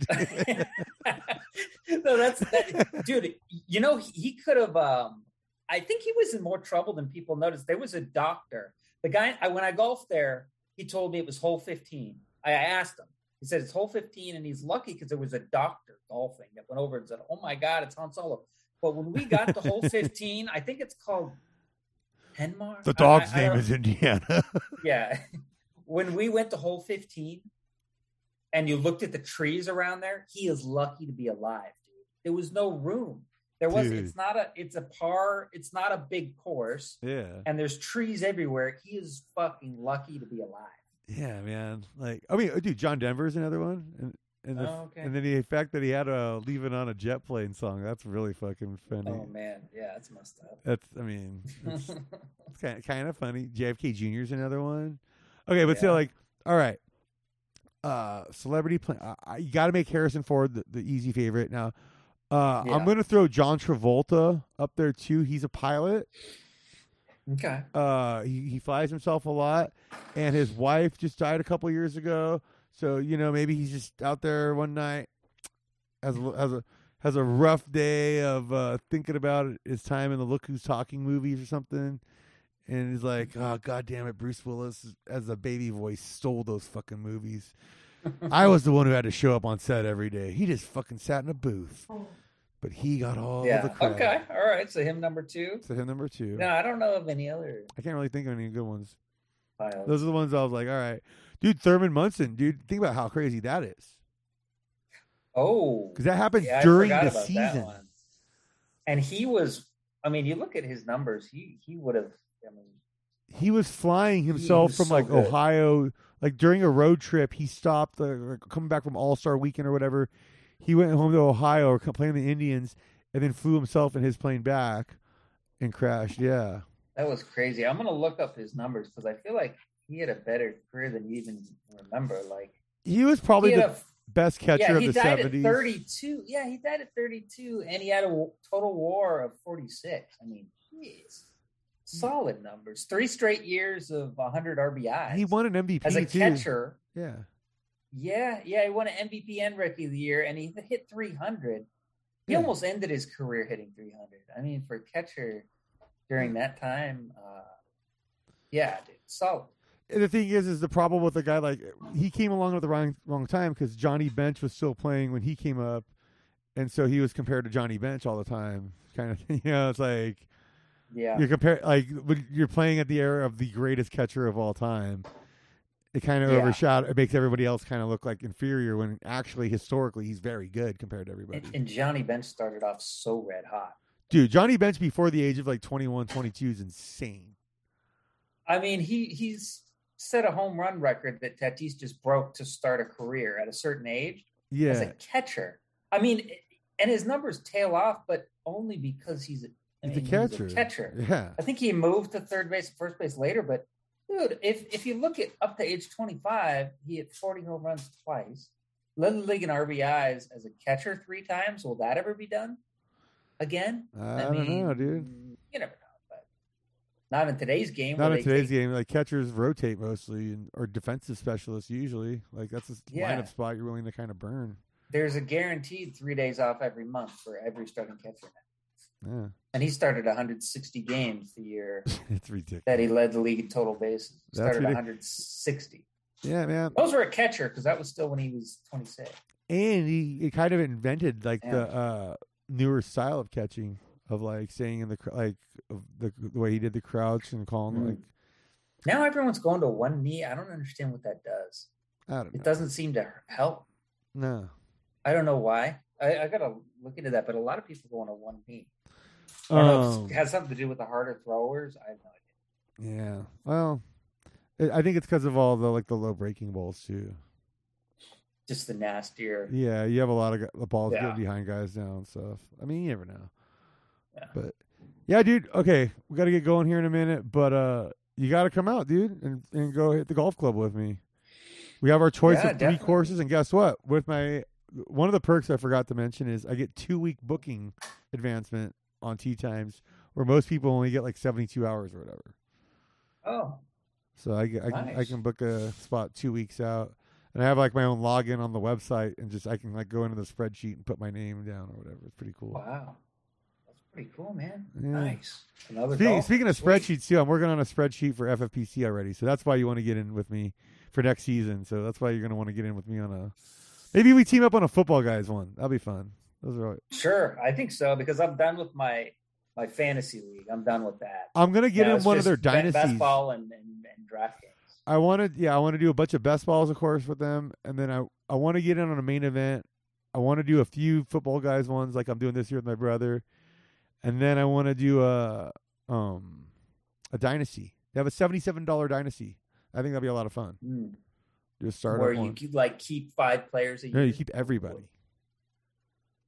no, that's that, dude. You know, he, he could have. Um, I think he was in more trouble than people noticed. There was a doctor. The guy I, when I golfed there, he told me it was hole 15. I asked him. He said it's hole 15, and he's lucky because there was a doctor golfing that went over and said, "Oh my God, it's Han Solo." But when we got the hole 15, I think it's called Penmar. The dog's I- I name don't- is Indiana. yeah. When we went the hole 15 and you looked at the trees around there, he is lucky to be alive, dude. There was no room. There was Dude. it's not a it's a par, it's not a big course, yeah. and there's trees everywhere. He is fucking lucky to be alive. Yeah, man. Like, I mean, oh, dude, John Denver's another one, and the, Oh, okay. and then the fact that he had a "Leaving on a Jet Plane" song. That's really fucking funny. Oh man, yeah, that's messed up. That's, I mean, it's, it's kind of, kind of funny. JFK Jr.'s another one. Okay, but still, Yeah. like, all right, uh, celebrity play. Uh, I- you got to make Harrison Ford the, the easy favorite. Now, uh, Yeah. I'm gonna throw John Travolta up there too. He's a pilot. okay. Uh, he, he flies himself a lot, and his wife just died a couple years ago. So you know, maybe he's just out there one night, has a, has a has a rough day of uh, thinking about his time in the Look Who's Talking movies or something, and he's like, "Oh God damn it, Bruce Willis as a baby voice stole those fucking movies. I was the one who had to show up on set every day. He just fucking sat in a booth, but he got all yeah. the credit." Okay. All right. So him number two. So him number two. No, I don't know of any other I can't really think of any good ones. pilots. Those are the ones I was like, all right, dude. Thurman Munson, dude. Think about how crazy that is, oh, because that happens Yeah, during the season. And he was, I mean, you look at his numbers, he he would have, I mean, He was flying himself was from so like good. Ohio, like during a road trip. He stopped, uh, coming back from All Star Weekend or whatever. He went home to Ohio or playing the Indians, and then flew himself in his plane back and crashed. Yeah, that was crazy. I'm gonna look up his numbers because I feel like he had a better career than you even remember. Like he was probably he the a, best catcher yeah, of he the died seventies. at 32. Yeah, he died at 32, and he had a total WAR of 46. I mean, jeez, solid numbers. Three straight years of 100 RBI. He won an MVP as a too. catcher. Yeah, Yeah, yeah, he won an MVP and Rookie of the Year, and he hit 300. He Yeah. almost ended his career hitting 300. I mean, for a catcher during that time, uh, yeah, dude, solid. And the thing is, is the problem with a guy like he came along at the wrong wrong time because Johnny Bench was still playing when he came up, and so he was compared to Johnny Bench all the time. Kind of, you know, it's like Yeah, you're compare like when you're playing at the era of the greatest catcher of all time. It kind of Yeah. overshadow. It makes everybody else kind of look like inferior when actually historically he's very good compared to everybody. and, and Johnny Bench started off so red hot. Dude, Johnny Bench before the age of like 21, 22 is insane. I mean, he he's set a home run record that Tatis just broke to start a career at a certain age yeah. as a catcher. I mean, and his numbers tail off, but only because he's a, I he's a mean, catcher. catcher. Yeah, I think he moved to third base first base later, but dude, if if you look at up to age 25, he hit 40 home runs twice, led the league in RBIs as a catcher three times. Will that ever be done again? I, don't know, dude. You never know, not in today's game. Not in today's take- game. Like catchers rotate mostly, and or defensive specialists usually. Like that's a Yeah. lineup spot you're willing to kind of burn. There's a guaranteed three days off every month for every starting catcher now. Yeah, And he started 160 games the year it's ridiculous. that he led the league in total bases. He started ridic- 160. Yeah, man. Those were a catcher because that was still when he was 26. And he, he kind of invented like Yeah. the uh, newer style of catching, of like saying in the like of the the way he did the crouch and calling Mm. like Now everyone's going to one knee. I don't understand what that does. I don't know. It doesn't seem to help. No. I don't know why. I, I got to look into that, but a lot of people go on a one knee. I don't know Um, it has something to do with the harder throwers. I have no idea. yeah. Well, I I think it's because of all the like the low breaking balls too. Just the nastier. Yeah, you have a lot of the balls Yeah. behind guys now and stuff. I mean, you never know. Yeah. But yeah, dude. Okay, we got to get going here in a minute, but uh, you got to come out, dude, and and go hit the golf club with me. We have our choice Yeah, of three definitely. courses, and guess what? With my one of the perks I forgot to mention is I get two week booking advancement on tee times, where most people only get like seventy two hours or whatever. Oh, So I, get- I can I Nice. can book a spot two weeks out, and I have like my own login on the website, and just I can like go into the spreadsheet and put my name down or whatever. It's pretty cool. wow. Pretty cool, man. Yeah. Nice. Another Speaking, speaking of Sweet. spreadsheets too, I'm working on a spreadsheet for FFPC already. So that's why you want to get in with me for next season. So that's why you're going to want to get in with me on a. Maybe we team up on a football guys one. That'll be fun. Those are. All, Sure, I think so because I'm done with my my fantasy league. I'm done with that. I'm gonna get Now in one of their dynasties. Best ball and, and, and draft games. I want to, yeah, I want to do a bunch of best balls, of course, with them, and then I I want to get in on a main event. I want to do a few football guys ones, like I'm doing this year with my brother, and then I want to do a um a dynasty. They have a seventy seven dollar dynasty. I think that'd be a lot of fun. Mm. A startup Where you keep, like keep five players a No, you keep everybody.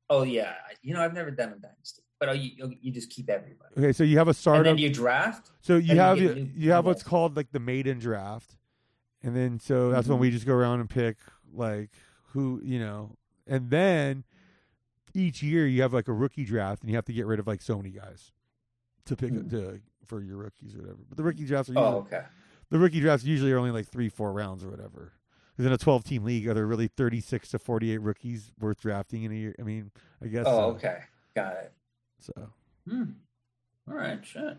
Oh yeah, you know I've never done a dynasty, but oh, you you just keep everybody, Okay, so you have a start and then you draft. so you have you, new- you have what's called like the maiden draft, and then so that's when Mhm. we just go around and pick like who you know, and then each year you have like a rookie draft, and you have to get rid of like so many guys to pick Hmm. to for your rookies or whatever. But the rookie drafts are usually, Oh okay. the rookie drafts usually are only like three four rounds or whatever. Because in a twelve team league, are there really thirty six to forty eight rookies worth drafting in a year? I mean, I guess. Oh so. okay, got it. So Hmm. All right, shit.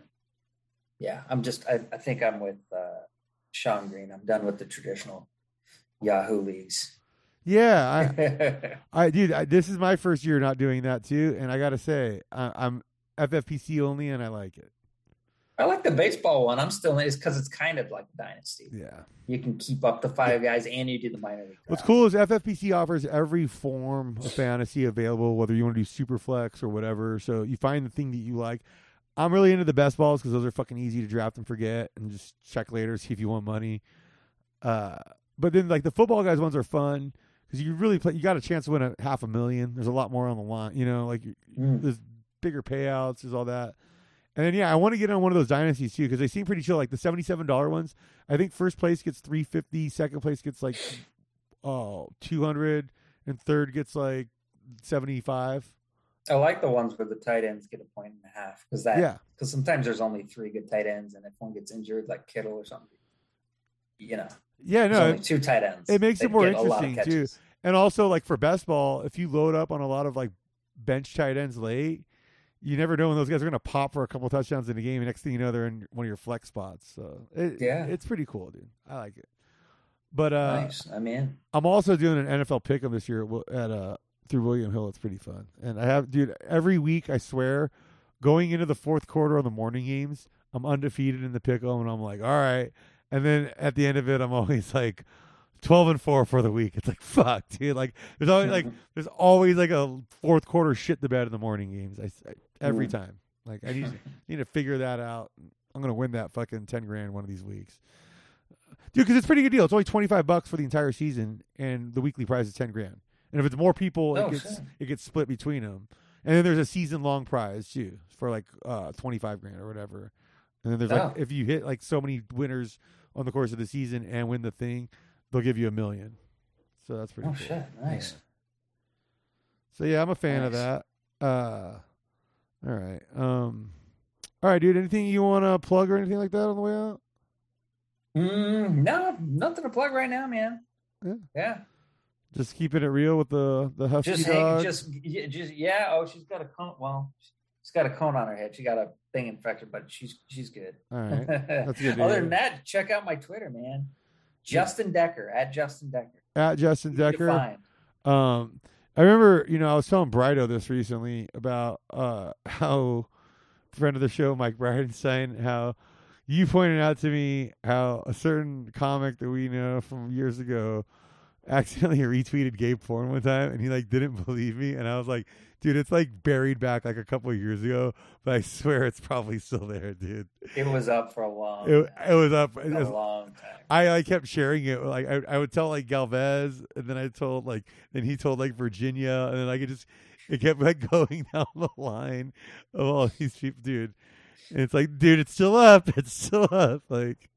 Yeah, I'm just. I, I think I'm with uh, Sean Green. I'm done with the traditional Yahoo leagues. Yeah, I, I dude, I, this is my first year not doing that too, and I gotta say, I, I'm FFPC only, and I like it. I like the baseball one. I'm still in. It's because it's kind of like dynasty. Yeah. You can keep up the five guys, and you do the minor league. What's cool is FFPC offers every form of fantasy available, whether you want to do super flex or whatever. So you find the thing that you like. I'm really into the best balls because those are fucking easy to draft and forget, and just check later see if you want money. Uh, but then like the football guys ones are fun because you really play. You got a chance to win a half a million. There's a lot more on the line. You know, like Mm. there's bigger payouts, there's all that. And then yeah, I want to get on one of those dynasties too because they seem pretty chill. Like the seventy-seven dollar ones, I think first place gets three fifty, second place gets like oh two hundred, and third gets like seventy-five. I like the ones where the tight ends get a point and a half because that. Yeah, Because sometimes there's only three good tight ends, and if one gets injured, like Kittle or something, you know, yeah, no, two tight ends. it makes it more interesting, too. and also like for best ball, if you load up on a lot of like bench tight ends late, you never know when those guys are going to pop for a couple touchdowns in a game. And next thing you know, they're in one of your flex spots. So it, Yeah. it's pretty cool, dude. I like it. But uh, nice. I'm in. I'm also doing an NFL pick'em this year at uh through William Hill. It's pretty fun, and I have dude every week. I swear, going into the fourth quarter on the morning games, I'm undefeated in the pick'em, and I'm like, all right. And then at the end of it, I'm always like. 12 and 4 for the week. It's like fuck, dude. Like there's always like there's always like a fourth quarter shit the bed in the morning games. I, I- every time. Like I need need to figure that out. I'm gonna win that fucking ten grand one of these weeks, dude. Because it's a pretty good deal. It's only twenty five bucks for the entire season, and the weekly prize is ten grand. And if it's more people, Oh, it gets shit. it gets split between them. And then there's a season long prize too for like uh twenty five grand or whatever. And then there's like Oh. if you hit like so many winners on the course of the season and win the thing, they'll give you a million. So that's pretty Oh cool. shit! Nice. Yeah. So yeah, I'm a fan of that. Uh, all right. Um, all right, dude. Anything you want to plug or anything like that on the way out? Mm, no, nothing to plug right now, man. Yeah. Yeah. Just keeping it real with the the husky Just hang, dog. just, just, yeah. Oh, she's got a cone. Well, she's got a cone on her head. She got a thing infected, but she's she's good. all right. That's good. Other than that, check out my Twitter, man. Justin Decker at Justin Decker. At Justin Decker. Um, I remember, you know, I was telling Brido this recently about uh how friend of the show Mike Bridenstine how you pointed out to me how a certain comic that we know from years ago accidentally retweeted Gabe porn one time and he like didn't believe me and I was like, dude, it's like buried back like a couple of years ago, but I swear it's probably still there, dude. It was up for a long, It, it was up. It a long time. I like kept sharing it. Like I, I would tell like Galvez, and then I told like, then he told like Virginia, and then I could just it kept like going down the line of all these people, dude. And it's like, dude, it's still up. It's still up. Like,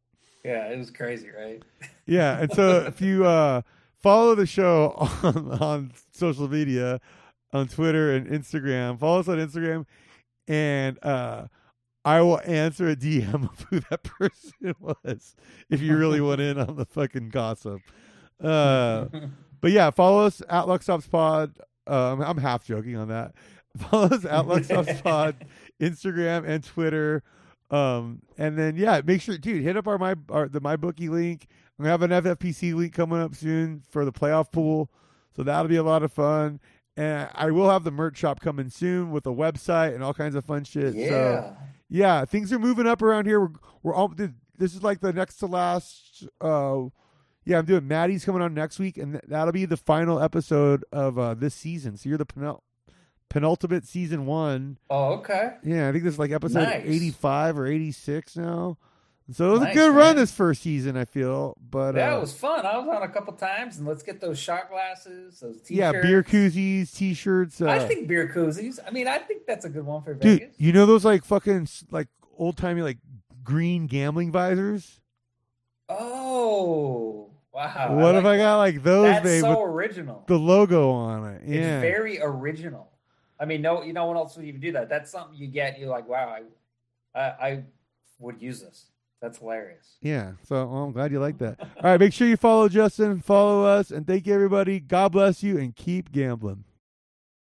Yeah, it was crazy, right? yeah. And so if you uh follow the show on on social media, on Twitter and Instagram, follow us on Instagram, and uh I will answer a DM of who that person was if you really want in on the fucking gossip. Uh, but yeah, follow us at Luckstops Pod. Um, I'm half joking on that. Follow us at Luck Pod, Instagram and Twitter. Um, and then yeah, make sure, dude, hit up our my our, the MyBookie link. We have an FFPC link coming up soon for the playoff pool, so that'll be a lot of fun. And I will have the merch shop coming soon with a website and all kinds of fun shit. Yeah. So yeah, things are moving up around here. We're we're all this is like the next to last. Uh, yeah, I'm doing Maddie's coming on next week, and th- that'll be the final episode of uh, this season. So you're the penul- penultimate season one. oh, okay. Yeah, I think this is like episode Nice. 85 or 86 now. So it was a good man. run this first season, I feel. But That uh, was fun. I was on a couple times, and let's get those shot glasses, those t-shirts. yeah, beer koozies, t-shirts. Uh, I think beer koozies. I mean, I think that's a good one for dude, Vegas. you know those like fucking like old timey like green gambling visors? Oh, wow! what like if I got like those, That's babe, so original. the logo on it? It's very original. I mean, no, you no one else would even do that. That's something you get. You're like, wow, I, I, I would use this. That's hilarious. yeah. So well, I'm glad you like that. All right, make sure you follow Justin, follow us, and thank you everybody. God bless you, and keep gambling.